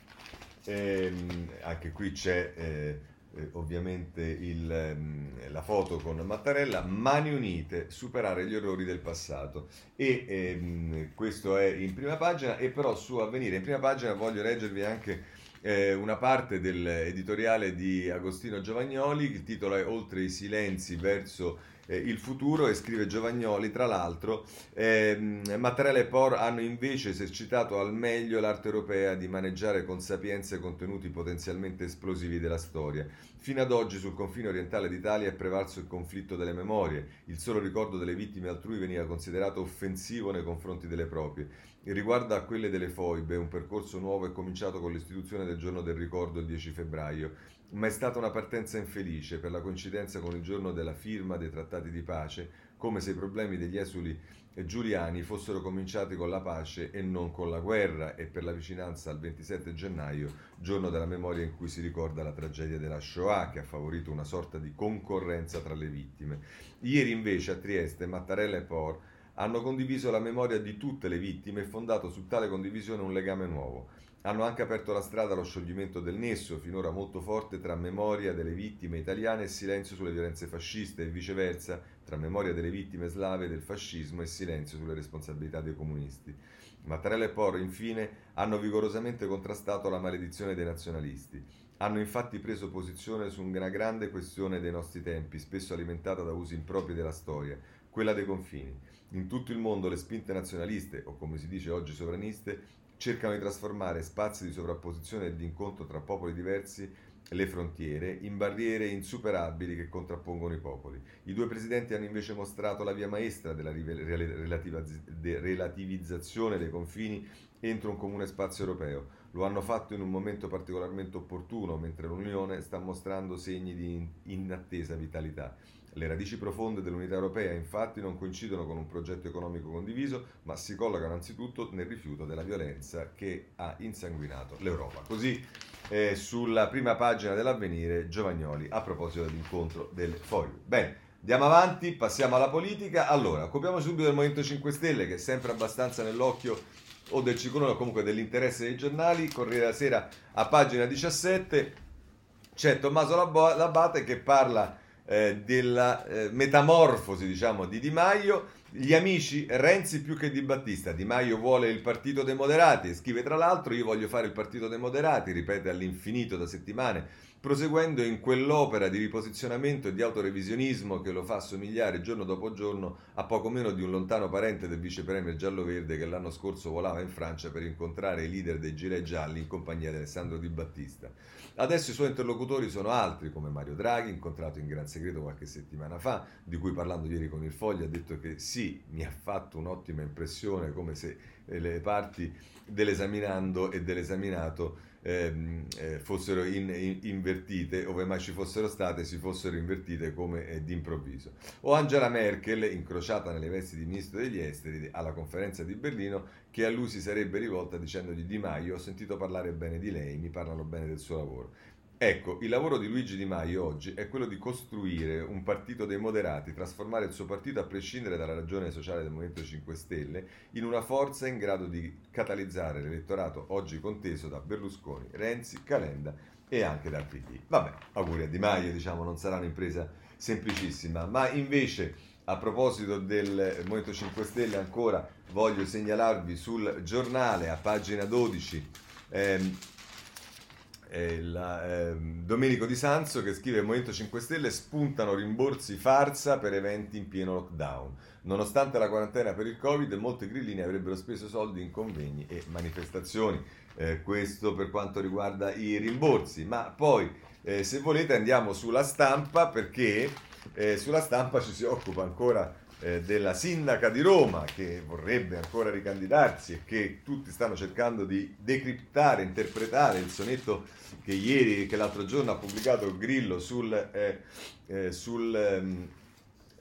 ehm, anche qui c'è eh, eh, ovviamente il, ehm, la foto con Mattarella, Mani Unite, superare gli errori del passato. E ehm, questo è in prima pagina, e però su Avvenire in prima pagina voglio leggervi anche eh, una parte dell'editoriale di Agostino Giovagnoli, il titolo è Oltre i silenzi verso eh, il futuro e scrive Giovagnoli, tra l'altro, ehm, Mattarella e Por hanno invece esercitato al meglio l'arte europea di maneggiare con sapienza i contenuti potenzialmente esplosivi della storia. Fino ad oggi sul confine orientale d'Italia è prevalso il conflitto delle memorie, il solo ricordo delle vittime altrui veniva considerato offensivo nei confronti delle proprie. Riguardo a quelle delle foibe, un percorso nuovo è cominciato con l'istituzione del giorno del ricordo il 10 febbraio ma è stata una partenza infelice per la coincidenza con il giorno della firma dei trattati di pace, come se i problemi degli esuli giuliani fossero cominciati con la pace e non con la guerra e per la vicinanza al 27 gennaio, giorno della memoria in cui si ricorda la tragedia della Shoah che ha favorito una sorta di concorrenza tra le vittime. Ieri invece a Trieste Mattarella e Por hanno condiviso la memoria di tutte le vittime e fondato su tale condivisione un legame nuovo hanno anche aperto la strada allo scioglimento del nesso, finora molto forte, tra memoria delle vittime italiane e silenzio sulle violenze fasciste e viceversa, tra memoria delle vittime slave del fascismo e silenzio sulle responsabilità dei comunisti. Mattarella e Porro, infine, hanno vigorosamente contrastato la maledizione dei nazionalisti. Hanno infatti preso posizione su una grande questione dei nostri tempi, spesso alimentata da usi impropri della storia, quella dei confini. In tutto il mondo le spinte nazionaliste, o come si dice oggi sovraniste, cercano di trasformare spazi di sovrapposizione e di incontro tra popoli diversi le frontiere in barriere insuperabili che contrappongono i popoli. I due presidenti hanno invece mostrato la via maestra della relativizzazione dei confini entro un comune spazio europeo. Lo hanno fatto in un momento particolarmente opportuno, mentre l'Unione sta mostrando segni di inattesa vitalità. Le radici profonde dell'unità europea infatti non coincidono con un progetto economico condiviso, ma si collocano anzitutto nel rifiuto della violenza che ha insanguinato l'Europa. Così eh, sulla prima pagina dell'avvenire Giovagnoli a proposito dell'incontro del Foglio. Bene. Andiamo avanti, passiamo alla politica. Allora, occupiamoci subito del Movimento 5 Stelle, che è sempre abbastanza nell'occhio o del ciclone o comunque dell'interesse dei giornali. Corriere della Sera a pagina 17 c'è Tommaso Labate che parla eh, della eh, metamorfosi diciamo, di Di Maio. Gli amici Renzi più che Di Battista. Di Maio vuole il partito dei moderati scrive tra l'altro io voglio fare il partito dei moderati, ripete all'infinito da settimane proseguendo in quell'opera di riposizionamento e di autorevisionismo che lo fa somigliare giorno dopo giorno a poco meno di un lontano parente del vice premier giallo-verde che l'anno scorso volava in Francia per incontrare i leader dei gilet gialli in compagnia di Alessandro Di Battista. Adesso i suoi interlocutori sono altri, come Mario Draghi, incontrato in gran segreto qualche settimana fa, di cui parlando ieri con il Foglio ha detto che sì, mi ha fatto un'ottima impressione, come se le parti dell'esaminando e dell'esaminato ehm, eh, fossero in, in, invertite, ove mai ci fossero state, si fossero invertite come eh, d'improvviso. O Angela Merkel, incrociata nelle vesti di ministro degli esteri alla conferenza di Berlino, che a lui si sarebbe rivolta dicendogli Di Maio, ho sentito parlare bene di lei, mi parlano bene del suo lavoro. Ecco, il lavoro di Luigi Di Maio oggi è quello di costruire un partito dei moderati, trasformare il suo partito, a prescindere dalla ragione sociale del Movimento 5 Stelle, in una forza in grado di catalizzare l'elettorato oggi conteso da Berlusconi, Renzi, Calenda e anche dal PD. Vabbè, auguri a Di Maio, diciamo, non sarà un'impresa semplicissima, ma invece a proposito del Movimento 5 Stelle ancora voglio segnalarvi sul giornale a pagina 12 ehm, la, eh, Domenico Di Sanzo che scrive il Movimento 5 Stelle spuntano rimborsi farsa per eventi in pieno lockdown. Nonostante la quarantena per il Covid, molti grillini avrebbero speso soldi in convegni e manifestazioni. Eh, questo per quanto riguarda i rimborsi. Ma poi, eh, se volete, andiamo sulla stampa perché eh, sulla stampa ci si occupa ancora eh, della sindaca di Roma che vorrebbe ancora ricandidarsi e che tutti stanno cercando di decriptare, interpretare il sonetto che ieri, che l'altro giorno ha pubblicato Grillo sul, eh, eh, sul, ehm,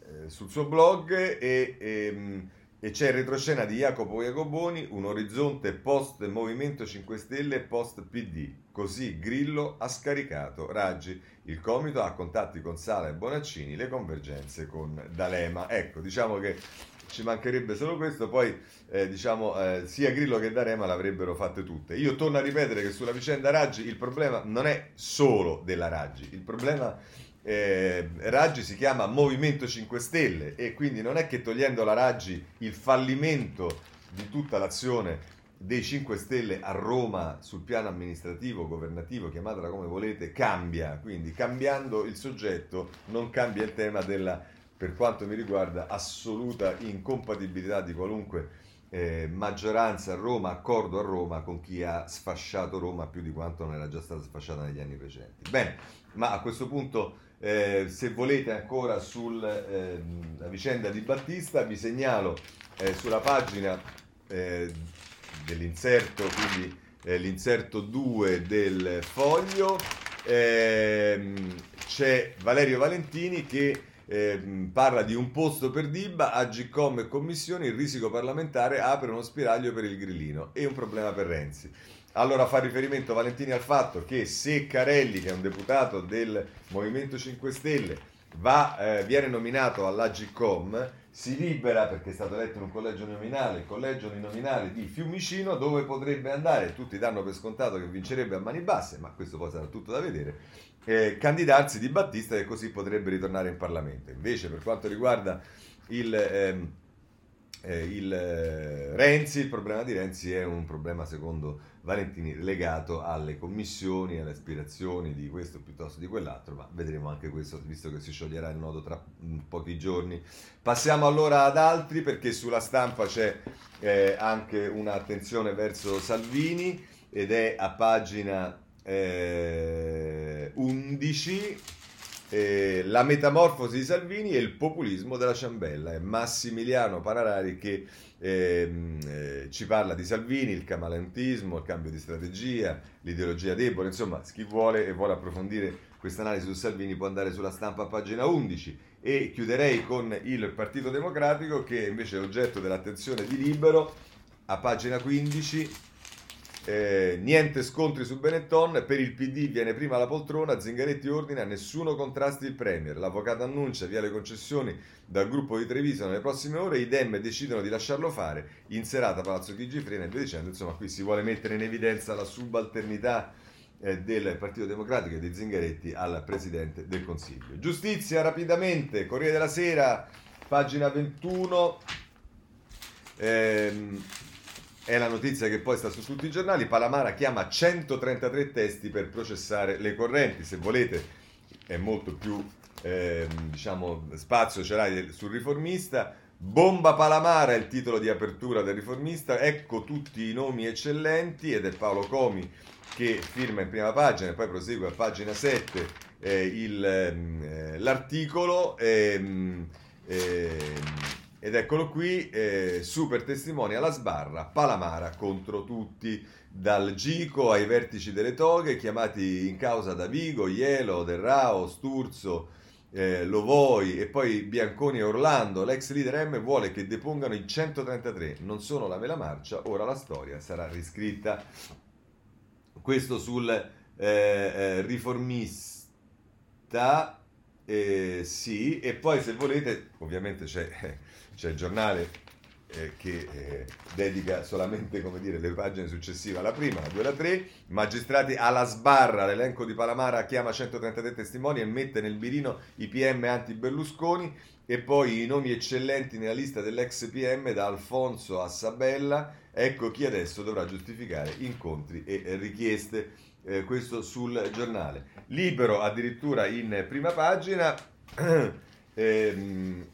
eh, sul suo blog e, e, e, c'è il retroscena di Jacopo Jacoboni, un orizzonte post Movimento 5 Stelle post PD. Così Grillo ha scaricato Raggi. Il comito ha contatti con Sala e Bonaccini, le convergenze con D'Alema. Ecco, diciamo che ci mancherebbe solo questo, poi eh, diciamo eh, sia Grillo che D'Alema l'avrebbero fatte tutte. Io torno a ripetere che sulla vicenda Raggi il problema non è solo della Raggi, il problema eh, Raggi si chiama Movimento 5 Stelle e quindi non è che togliendo la Raggi il fallimento di tutta l'azione dei 5 Stelle a Roma sul piano amministrativo, governativo, chiamatela come volete, cambia. Quindi cambiando il soggetto non cambia il tema della, per quanto mi riguarda, assoluta incompatibilità di qualunque eh, maggioranza a Roma, accordo a Roma con chi ha sfasciato Roma più di quanto non era già stata sfasciata negli anni precedenti. Bene, ma a questo punto, eh, se volete ancora sulla eh, vicenda di Battista, vi segnalo eh, sulla pagina eh, dell'inserto, quindi eh, l'inserto 2 del foglio, ehm, c'è Valerio Valentini che eh, parla di un posto per Dibba, Agcom e Commissione, il risico parlamentare apre uno spiraglio per il grillino e un problema per Renzi. Allora fa riferimento Valentini al fatto che se Carelli, che è un deputato del Movimento 5 Stelle, va, eh, viene nominato all'Agcom, si libera perché è stato eletto in un collegio nominale, il collegio nominale di Fiumicino, dove potrebbe andare, tutti danno per scontato che vincerebbe a mani basse, ma questo poi sarà tutto da vedere, eh, candidarsi di Battista e così potrebbe ritornare in Parlamento. Invece per quanto riguarda il... Ehm, eh, il eh, Renzi, il problema di Renzi è un problema secondo Valentini legato alle commissioni, alle aspirazioni di questo piuttosto di quell'altro, ma vedremo anche questo visto che si scioglierà il nodo tra pochi giorni. Passiamo allora ad altri perché sulla stampa c'è eh, anche un'attenzione verso Salvini ed è a pagina eh, 11 eh, la metamorfosi di Salvini e il populismo della ciambella. È Massimiliano Panarari che ehm, eh, ci parla di Salvini, il camalentismo, il cambio di strategia, l'ideologia debole, insomma, chi vuole e vuole approfondire questa analisi su Salvini può andare sulla stampa a pagina 11 e chiuderei con il Partito Democratico che invece è oggetto dell'attenzione di Libero a pagina 15 eh, niente scontri su Benetton, per il PD viene prima la poltrona, Zingaretti ordina, nessuno contrasti il Premier, l'avvocato annuncia via le concessioni dal gruppo di Treviso nelle prossime ore, i Dem decidono di lasciarlo fare, in serata Palazzo Chigi-Frena e via dicendo, insomma qui si vuole mettere in evidenza la subalternità eh, del Partito Democratico e di Zingaretti al Presidente del Consiglio. Giustizia rapidamente, Corriere della Sera, pagina 21. Ehm, è la notizia che poi sta su tutti i giornali. Palamara chiama 133 testi per processare le correnti. Se volete, è molto più eh, diciamo, spazio ce l'hai sul riformista. Bomba Palamara è il titolo di apertura del riformista. Ecco tutti i nomi eccellenti ed è Paolo Comi che firma in prima pagina e poi prosegue a pagina 7 eh, il, ehm, eh, l'articolo. Ehm, ed eccolo qui, eh, super testimoni alla sbarra, Palamara contro tutti, dal Gico ai vertici delle toghe, chiamati in causa da Vigo, Ielo, Del Rao, Sturzo, eh, Lovoi e poi Bianconi e Orlando. L'ex leader M vuole che depongano i 133, non sono la mela marcia, ora la storia sarà riscritta. Questo sul eh, eh riformista, eh, sì, e poi se volete, ovviamente c'è c'è il giornale eh, che eh, dedica solamente dire, le pagine successive alla prima, la 2 e la 3, magistrati alla sbarra, l'elenco di Palamara chiama 133 testimoni e mette nel mirino i PM anti-Berlusconi e poi i nomi eccellenti nella lista dell'ex PM da Alfonso a Sabella, ecco chi adesso dovrà giustificare incontri e richieste, eh, questo sul giornale. Libero addirittura in prima pagina. ehm,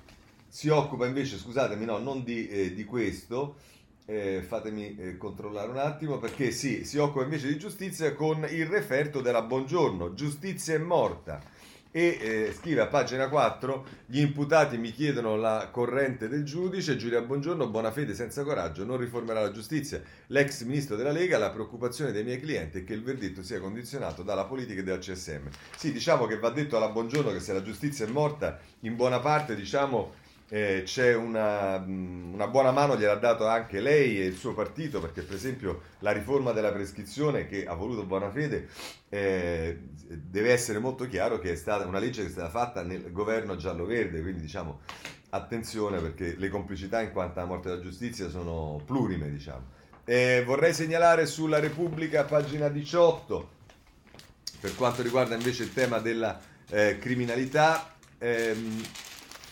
si occupa invece, scusatemi, no, non di, eh, di questo, eh, fatemi eh, controllare un attimo, perché sì, si occupa invece di giustizia con il referto della Buongiorno, giustizia è morta. E eh, scrive a pagina 4, gli imputati mi chiedono la corrente del giudice, Giulia Buongiorno, buona fede senza coraggio, non riformerà la giustizia. L'ex ministro della Lega, la preoccupazione dei miei clienti è che il verdetto sia condizionato dalla politica e dal CSM. Sì, diciamo che va detto alla Buongiorno che se la giustizia è morta, in buona parte, diciamo, eh, c'è una, mm, una, buona mano gliel'ha dato anche lei e il suo partito, perché per esempio la riforma della prescrizione che ha voluto Buonafede eh, deve essere molto chiaro che è stata una legge che è stata fatta nel governo giallo-verde, quindi diciamo attenzione perché le complicità in quanto alla morte della giustizia sono plurime, diciamo. Eh, vorrei segnalare sulla Repubblica, pagina 18, per quanto riguarda invece il tema della eh, criminalità, ehm,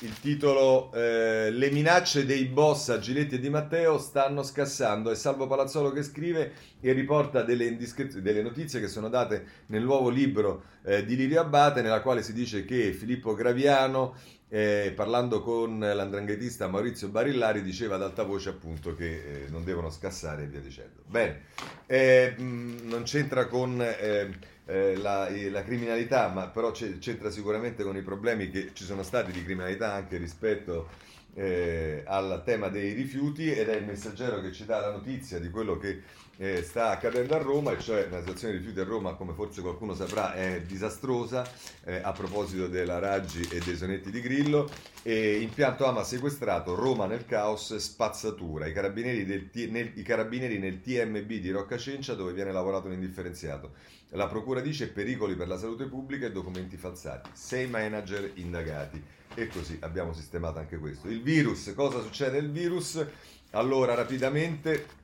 il titolo eh, Le minacce dei boss a Giletti e Di Matteo stanno scassando. È Salvo Palazzolo che scrive e riporta delle, indiscrez- delle notizie che sono date nel nuovo libro eh, di Lirio Abate, nella quale si dice che Filippo Graviano, eh, parlando con l'andranghetista Maurizio Barillari, diceva ad alta voce appunto che eh, non devono scassare e via dicendo. Bene, eh, mh, non c'entra con eh, eh, la, la, criminalità, ma però c'entra sicuramente con i problemi che ci sono stati di criminalità anche rispetto eh, al tema dei rifiuti ed è il messaggero che ci dà la notizia di quello che eh, sta accadendo a Roma, e cioè la situazione dei rifiuti a Roma, come forse qualcuno saprà, è disastrosa eh, a proposito della Raggi e dei sonetti di Grillo. E impianto AMA sequestrato, Roma nel caos, spazzatura. I carabinieri, del, nel, i carabinieri nel TMB di Rocca Cencia dove viene lavorato l'indifferenziato. La procura dice pericoli per la salute pubblica e documenti falsati. Sei manager indagati. E così abbiamo sistemato anche questo. Il virus, cosa succede al virus? Allora, rapidamente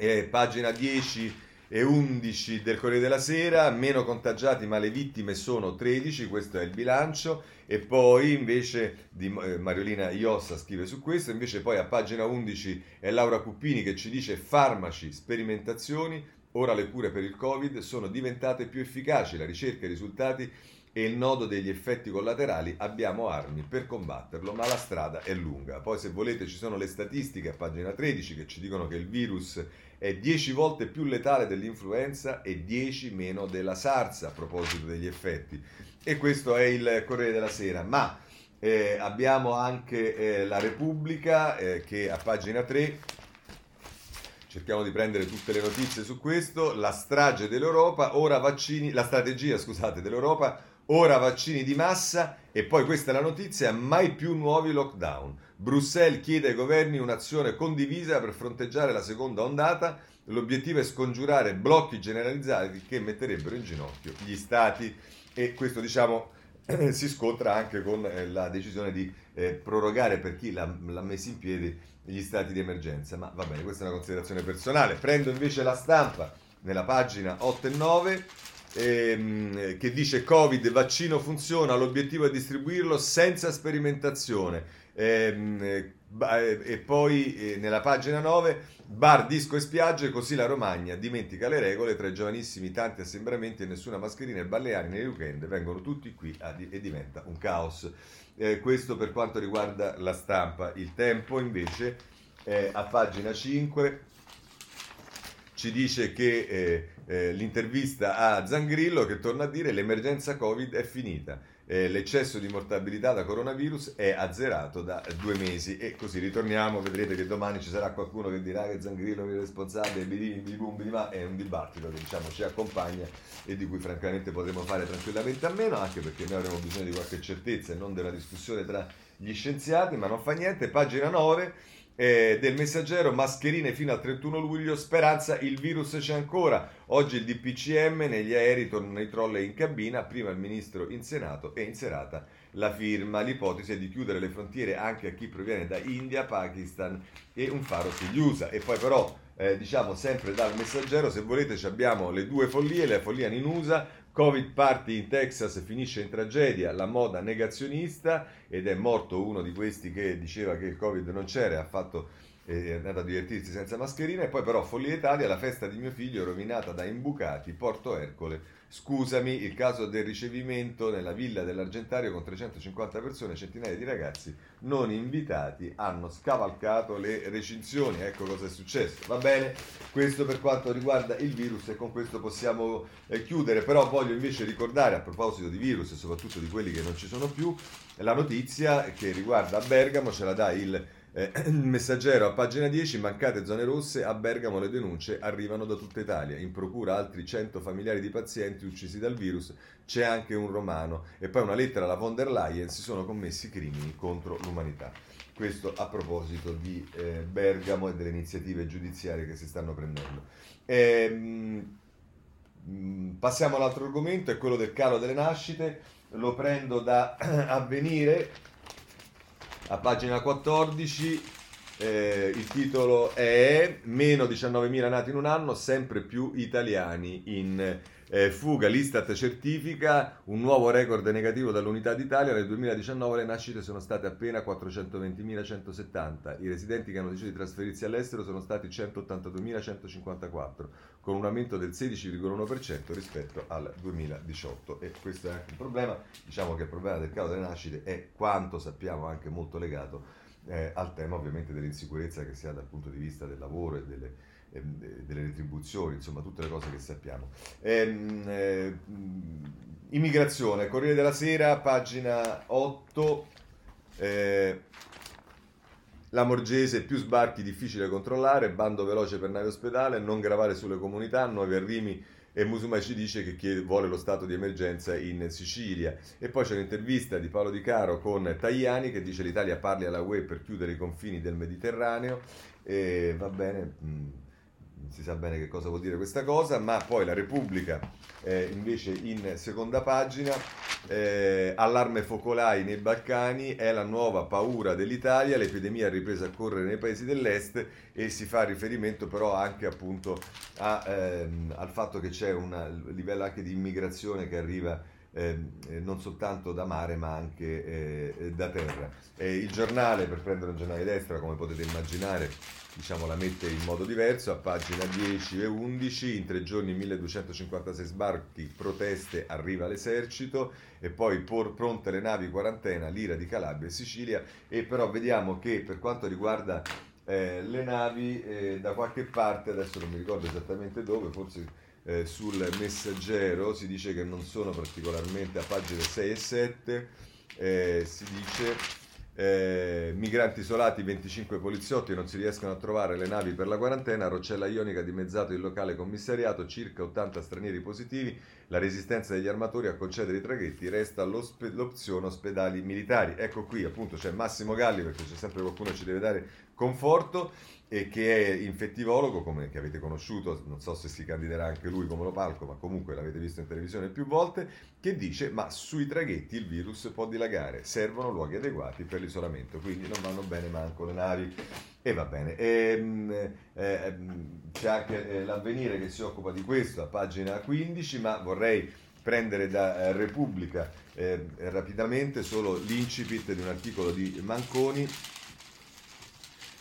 eh, pagina 10 e 11 del Corriere della Sera, meno contagiati ma le vittime sono 13, questo è il bilancio, e poi invece di eh, Mariolina Iossa scrive su questo, invece poi a pagina 11 è Laura Cuppini che ci dice farmaci, sperimentazioni, ora le cure per il Covid sono diventate più efficaci, la ricerca i risultati e il nodo degli effetti collaterali abbiamo armi per combatterlo, ma la strada è lunga. Poi se volete ci sono le statistiche a pagina 13 che ci dicono che il virus è 10 volte più letale dell'influenza e 10 meno della SARS a proposito degli effetti. E questo è il Corriere della Sera. Ma eh, abbiamo anche eh, la Repubblica eh, che a pagina 3 cerchiamo di prendere tutte le notizie su questo, la strage dell'Europa, ora vaccini, la strategia scusate, dell'Europa, ora vaccini di massa e poi questa è la notizia, mai più nuovi lockdown. Bruxelles chiede ai governi un'azione condivisa per fronteggiare la seconda ondata, l'obiettivo è scongiurare blocchi generalizzati che metterebbero in ginocchio gli stati e questo diciamo si scontra anche con eh, la decisione di eh, prorogare per chi l'ha, l'ha messo in piedi gli stati di emergenza. Ma va bene, questa è una considerazione personale. Prendo invece la stampa nella pagina 8 e 9 ehm, che dice Covid, vaccino funziona, l'obiettivo è distribuirlo senza sperimentazione. Ehm, eh, e poi eh, nella pagina 9 bar, disco e spiagge, così la Romagna dimentica le regole tra i giovanissimi tanti assembramenti e nessuna mascherina e balneari nei weekend vengono tutti qui e diventa un caos. Eh, questo per quanto riguarda la stampa. Il tempo invece eh, a pagina 5 ci dice che eh, eh, l'intervista a Zangrillo che torna a dire l'emergenza Covid è finita eh, l'eccesso di mortabilità da coronavirus è azzerato da due mesi. E così ritorniamo, vedrete che domani ci sarà qualcuno che dirà che Zangrillo è responsabile, ma è un dibattito che diciamo, ci accompagna e di cui francamente potremo fare tranquillamente a meno, anche perché noi avremo bisogno di qualche certezza e non della discussione tra gli scienziati, ma non fa niente, pagina 9 eh, del messaggero, mascherine fino al 31 luglio, speranza, il virus c'è ancora. Oggi il DPCM, negli aerei tornano i trolley in cabina, prima il ministro in Senato e in serata la firma. L'ipotesi è di chiudere le frontiere anche a chi proviene da India, Pakistan e un faro sugli USA. E poi però, eh, diciamo sempre dal messaggero, se volete abbiamo le due follie, la follia in USA, Covid party in Texas finisce in tragedia, la moda negazionista ed è morto uno di questi che diceva che il Covid non c'era e ha fatto è andato a divertirsi senza mascherina e poi però Follia Italia, la festa di mio figlio rovinata da imbucati, Porto Ercole. Scusami, il caso del ricevimento nella villa dell'Argentario con 350 persone, centinaia di ragazzi non invitati hanno scavalcato le recinzioni. Ecco cosa è successo. Va bene, questo per quanto riguarda il virus e con questo possiamo eh, chiudere, però voglio invece ricordare a proposito di virus e soprattutto di quelli che non ci sono più, la notizia che riguarda Bergamo, ce la dà il eh, messaggero a pagina 10, mancate zone rosse, a Bergamo le denunce arrivano da tutta Italia, in procura altri 100 familiari di pazienti uccisi dal virus, c'è anche un romano e poi una lettera alla von der Leyen, si sono commessi crimini contro l'umanità. Questo a proposito di eh, Bergamo e delle iniziative giudiziarie che si stanno prendendo. Ehm, mm, passiamo all'altro argomento, è quello del calo delle nascite, lo prendo da avvenire a pagina 14 eh, il titolo è Meno 19.000 nati in un anno, sempre più italiani in eh, fuga. L'Istat certifica un nuovo record negativo dall'Unità d'Italia. Nel 2019 le nascite sono state appena 420.170. I residenti che hanno deciso di trasferirsi all'estero sono stati 182.154, con un aumento del 16,1% rispetto al 2018. E questo è anche un problema. Diciamo che il problema del calo delle nascite è quanto sappiamo anche molto legato eh, al tema ovviamente dell'insicurezza che si ha dal punto di vista del lavoro e delle delle retribuzioni, insomma tutte le cose che sappiamo. Ehm, eh, immigrazione, Corriere della Sera, pagina 8. Eh, la Morgese, più sbarchi difficile da controllare, bando veloce per navi ospedale, non gravare sulle comunità, nuovi arrimi e Musuma ci dice che vuole lo stato di emergenza in Sicilia. E poi c'è un'intervista di Paolo Di Caro con Tajani che dice l'Italia parli alla UE per chiudere i confini del Mediterraneo. E va bene, mh, si sa bene che cosa vuol dire questa cosa, ma poi la Repubblica eh, invece in seconda pagina, eh, allarme focolai nei Balcani, è la nuova paura dell'Italia, l'epidemia è ripresa a correre nei paesi dell'est e si fa riferimento però anche appunto a, ehm, al fatto che c'è un livello anche di immigrazione che arriva eh, non soltanto da mare ma anche eh, da terra. il giornale, per prendere un giornale destra, come potete immaginare, diciamo, la mette in modo diverso, a pagina 10 e 11, in tre giorni 1256 sbarchi, proteste, arriva l'esercito e poi por, pronte le navi quarantena, l'ira di Calabria e Sicilia e però vediamo che per quanto riguarda eh, le navi eh, da qualche parte, adesso non mi ricordo esattamente dove, forse eh, sul messaggero si dice che non sono particolarmente a pagine 6 e 7, eh, si dice eh, migranti isolati, 25 poliziotti, non si riescono a trovare le navi per la quarantena, Roccella Ionica dimezzato il locale commissariato, circa 80 stranieri positivi, la resistenza degli armatori a concedere i traghetti, resta l'opzione ospedali militari. Ecco qui appunto c'è Massimo Galli perché c'è sempre qualcuno che ci deve dare conforto e che è infettivologo, come che avete conosciuto, non so se si candiderà anche lui come lo palco, ma comunque l'avete visto in televisione più volte, che dice ma sui traghetti il virus può dilagare, servono luoghi adeguati per l'isolamento, quindi non vanno bene manco le navi. E va bene. E, ehm, eh, c'è anche eh, l'avvenire che si occupa di questo a pagina 15, ma vorrei prendere da eh, Repubblica eh, rapidamente solo l'incipit di un articolo di Manconi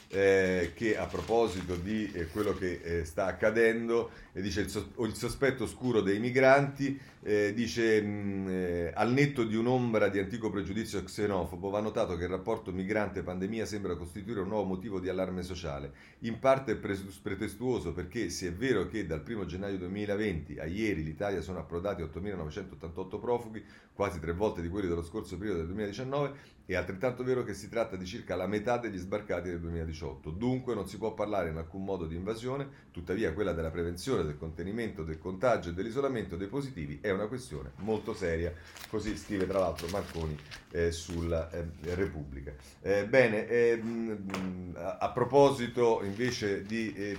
eh, che a proposito di eh, quello che eh, sta accadendo, eh, dice il, sos- il, sospetto oscuro dei migranti, eh, dice mh, eh, al netto di un'ombra di antico pregiudizio xenofobo va notato che il rapporto migrante-pandemia sembra costituire un nuovo motivo di allarme sociale, in parte pretestuoso perché se è vero che dal 1 gennaio 2020 a ieri l'Italia sono approdati 8.988 profughi, quasi tre volte di quelli dello scorso periodo del 2019, è altrettanto vero che si tratta di circa la metà degli sbarcati del 2018. Dunque non si può parlare in alcun modo di invasione, tuttavia quella della prevenzione, del contenimento del contagio e dell'isolamento dei positivi è una questione molto seria. Così scrive tra l'altro Marconi eh, sulla eh, Repubblica. Eh, bene, ehm, a, a, proposito invece di eh,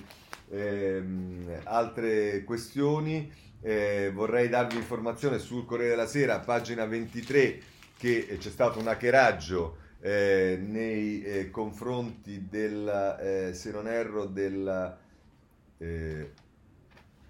ehm, altre questioni, eh, vorrei darvi informazione sul Corriere della Sera, pagina 23 che c'è stato un hackeraggio eh, nei confronti del, se non erro, del... Eh,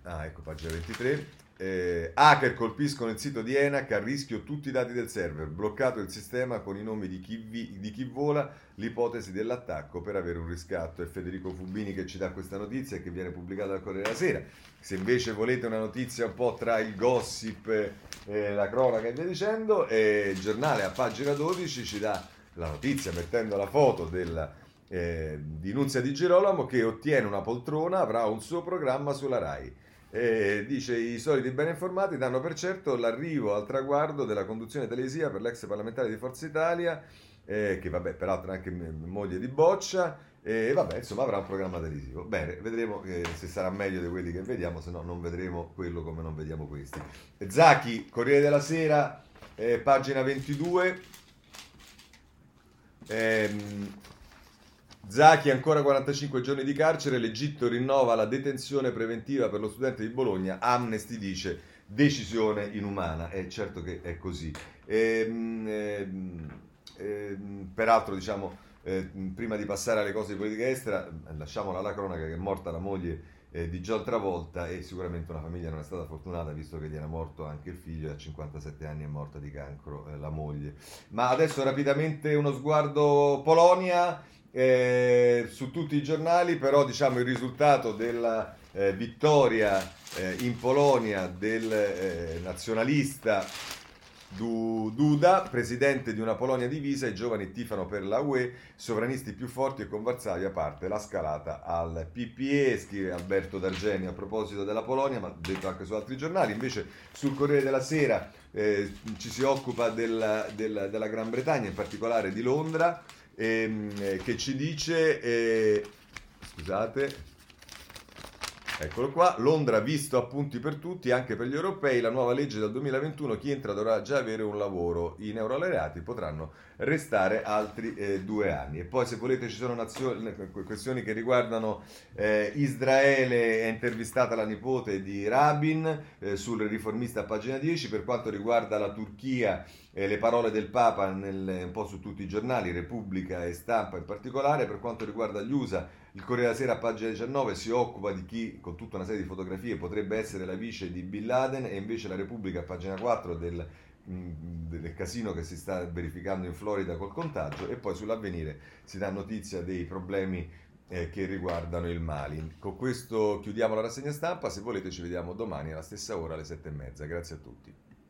ah, ecco, pagina 23. Eh, hacker colpiscono il sito di ENAC a rischio tutti i dati del server, bloccato il sistema con i nomi di chi, vi, di chi vola, l'ipotesi dell'attacco per avere un riscatto. È Federico Fubini che ci dà questa notizia che viene pubblicata dal Corriere della Sera. Se invece volete una notizia un po' tra il gossip eh, la cronaca e via dicendo, e il giornale a pagina 12 ci dà la notizia mettendo la foto della, eh, di Nunzia di Girolamo che ottiene una poltrona, avrà un suo programma sulla RAI. E dice i soliti ben informati danno per certo l'arrivo al traguardo della conduzione televisiva per l'ex parlamentare di Forza Italia, eh, che vabbè peraltro è anche moglie di Boccia, e vabbè, insomma, avrà un programma televisivo. Bene, vedremo eh, se sarà meglio di quelli che vediamo, se no non vedremo quello come non vediamo questi. Zacchi, Corriere della Sera, eh, pagina 22. Ehm, Zacchi ancora 45 giorni di carcere, l'Egitto rinnova la detenzione preventiva per lo studente di Bologna, Amnesty dice decisione inumana, è certo che è così. Ehm, ehm, ehm, peraltro diciamo eh, prima di passare alle cose di politica estera, lasciamola alla cronaca che è morta la moglie eh, di John Travolta e sicuramente una famiglia non è stata fortunata visto che gli era morto anche il figlio e a 57 anni è morta di cancro eh, la moglie. Ma adesso rapidamente uno sguardo Polonia eh, su tutti i giornali, però diciamo il risultato della eh, vittoria eh, in Polonia del nazionalista Duda, presidente di una Polonia divisa, i giovani tifano per la UE, sovranisti più forti e con Varsavia parte la scalata al PPE, scrive Alberto D'Argeni a proposito della Polonia, ma detto anche su altri giornali. Invece sul Corriere della Sera eh, ci si occupa della, della, della, Gran Bretagna, in particolare di Londra, ehm, eh, che ci dice... Eh, scusate, Eccolo qua, Londra visto appunti per tutti, anche per gli europei, la nuova legge del 2021, chi entra dovrà già avere un lavoro, i neurolaureati potranno restare altri eh, due anni. E poi se volete ci sono nazioni, questioni che riguardano eh, Israele, è intervistata la nipote di Rabin eh, sul riformista a pagina 10, per quanto riguarda la Turchia eh, le parole del Papa nel, un po' su tutti i giornali, Repubblica e Stampa in particolare, per quanto riguarda gli USA il Corriere della Sera a pagina 19 si occupa di chi con tutta una serie di fotografie potrebbe essere la vice di Bin Laden e invece la Repubblica a pagina 4 del del casino che si sta verificando in Florida col contagio e poi sull'avvenire si dà notizia dei problemi eh, che riguardano il Mali. Con questo chiudiamo la rassegna stampa, se volete ci vediamo domani alla stessa ora alle sette e mezza. Grazie a tutti.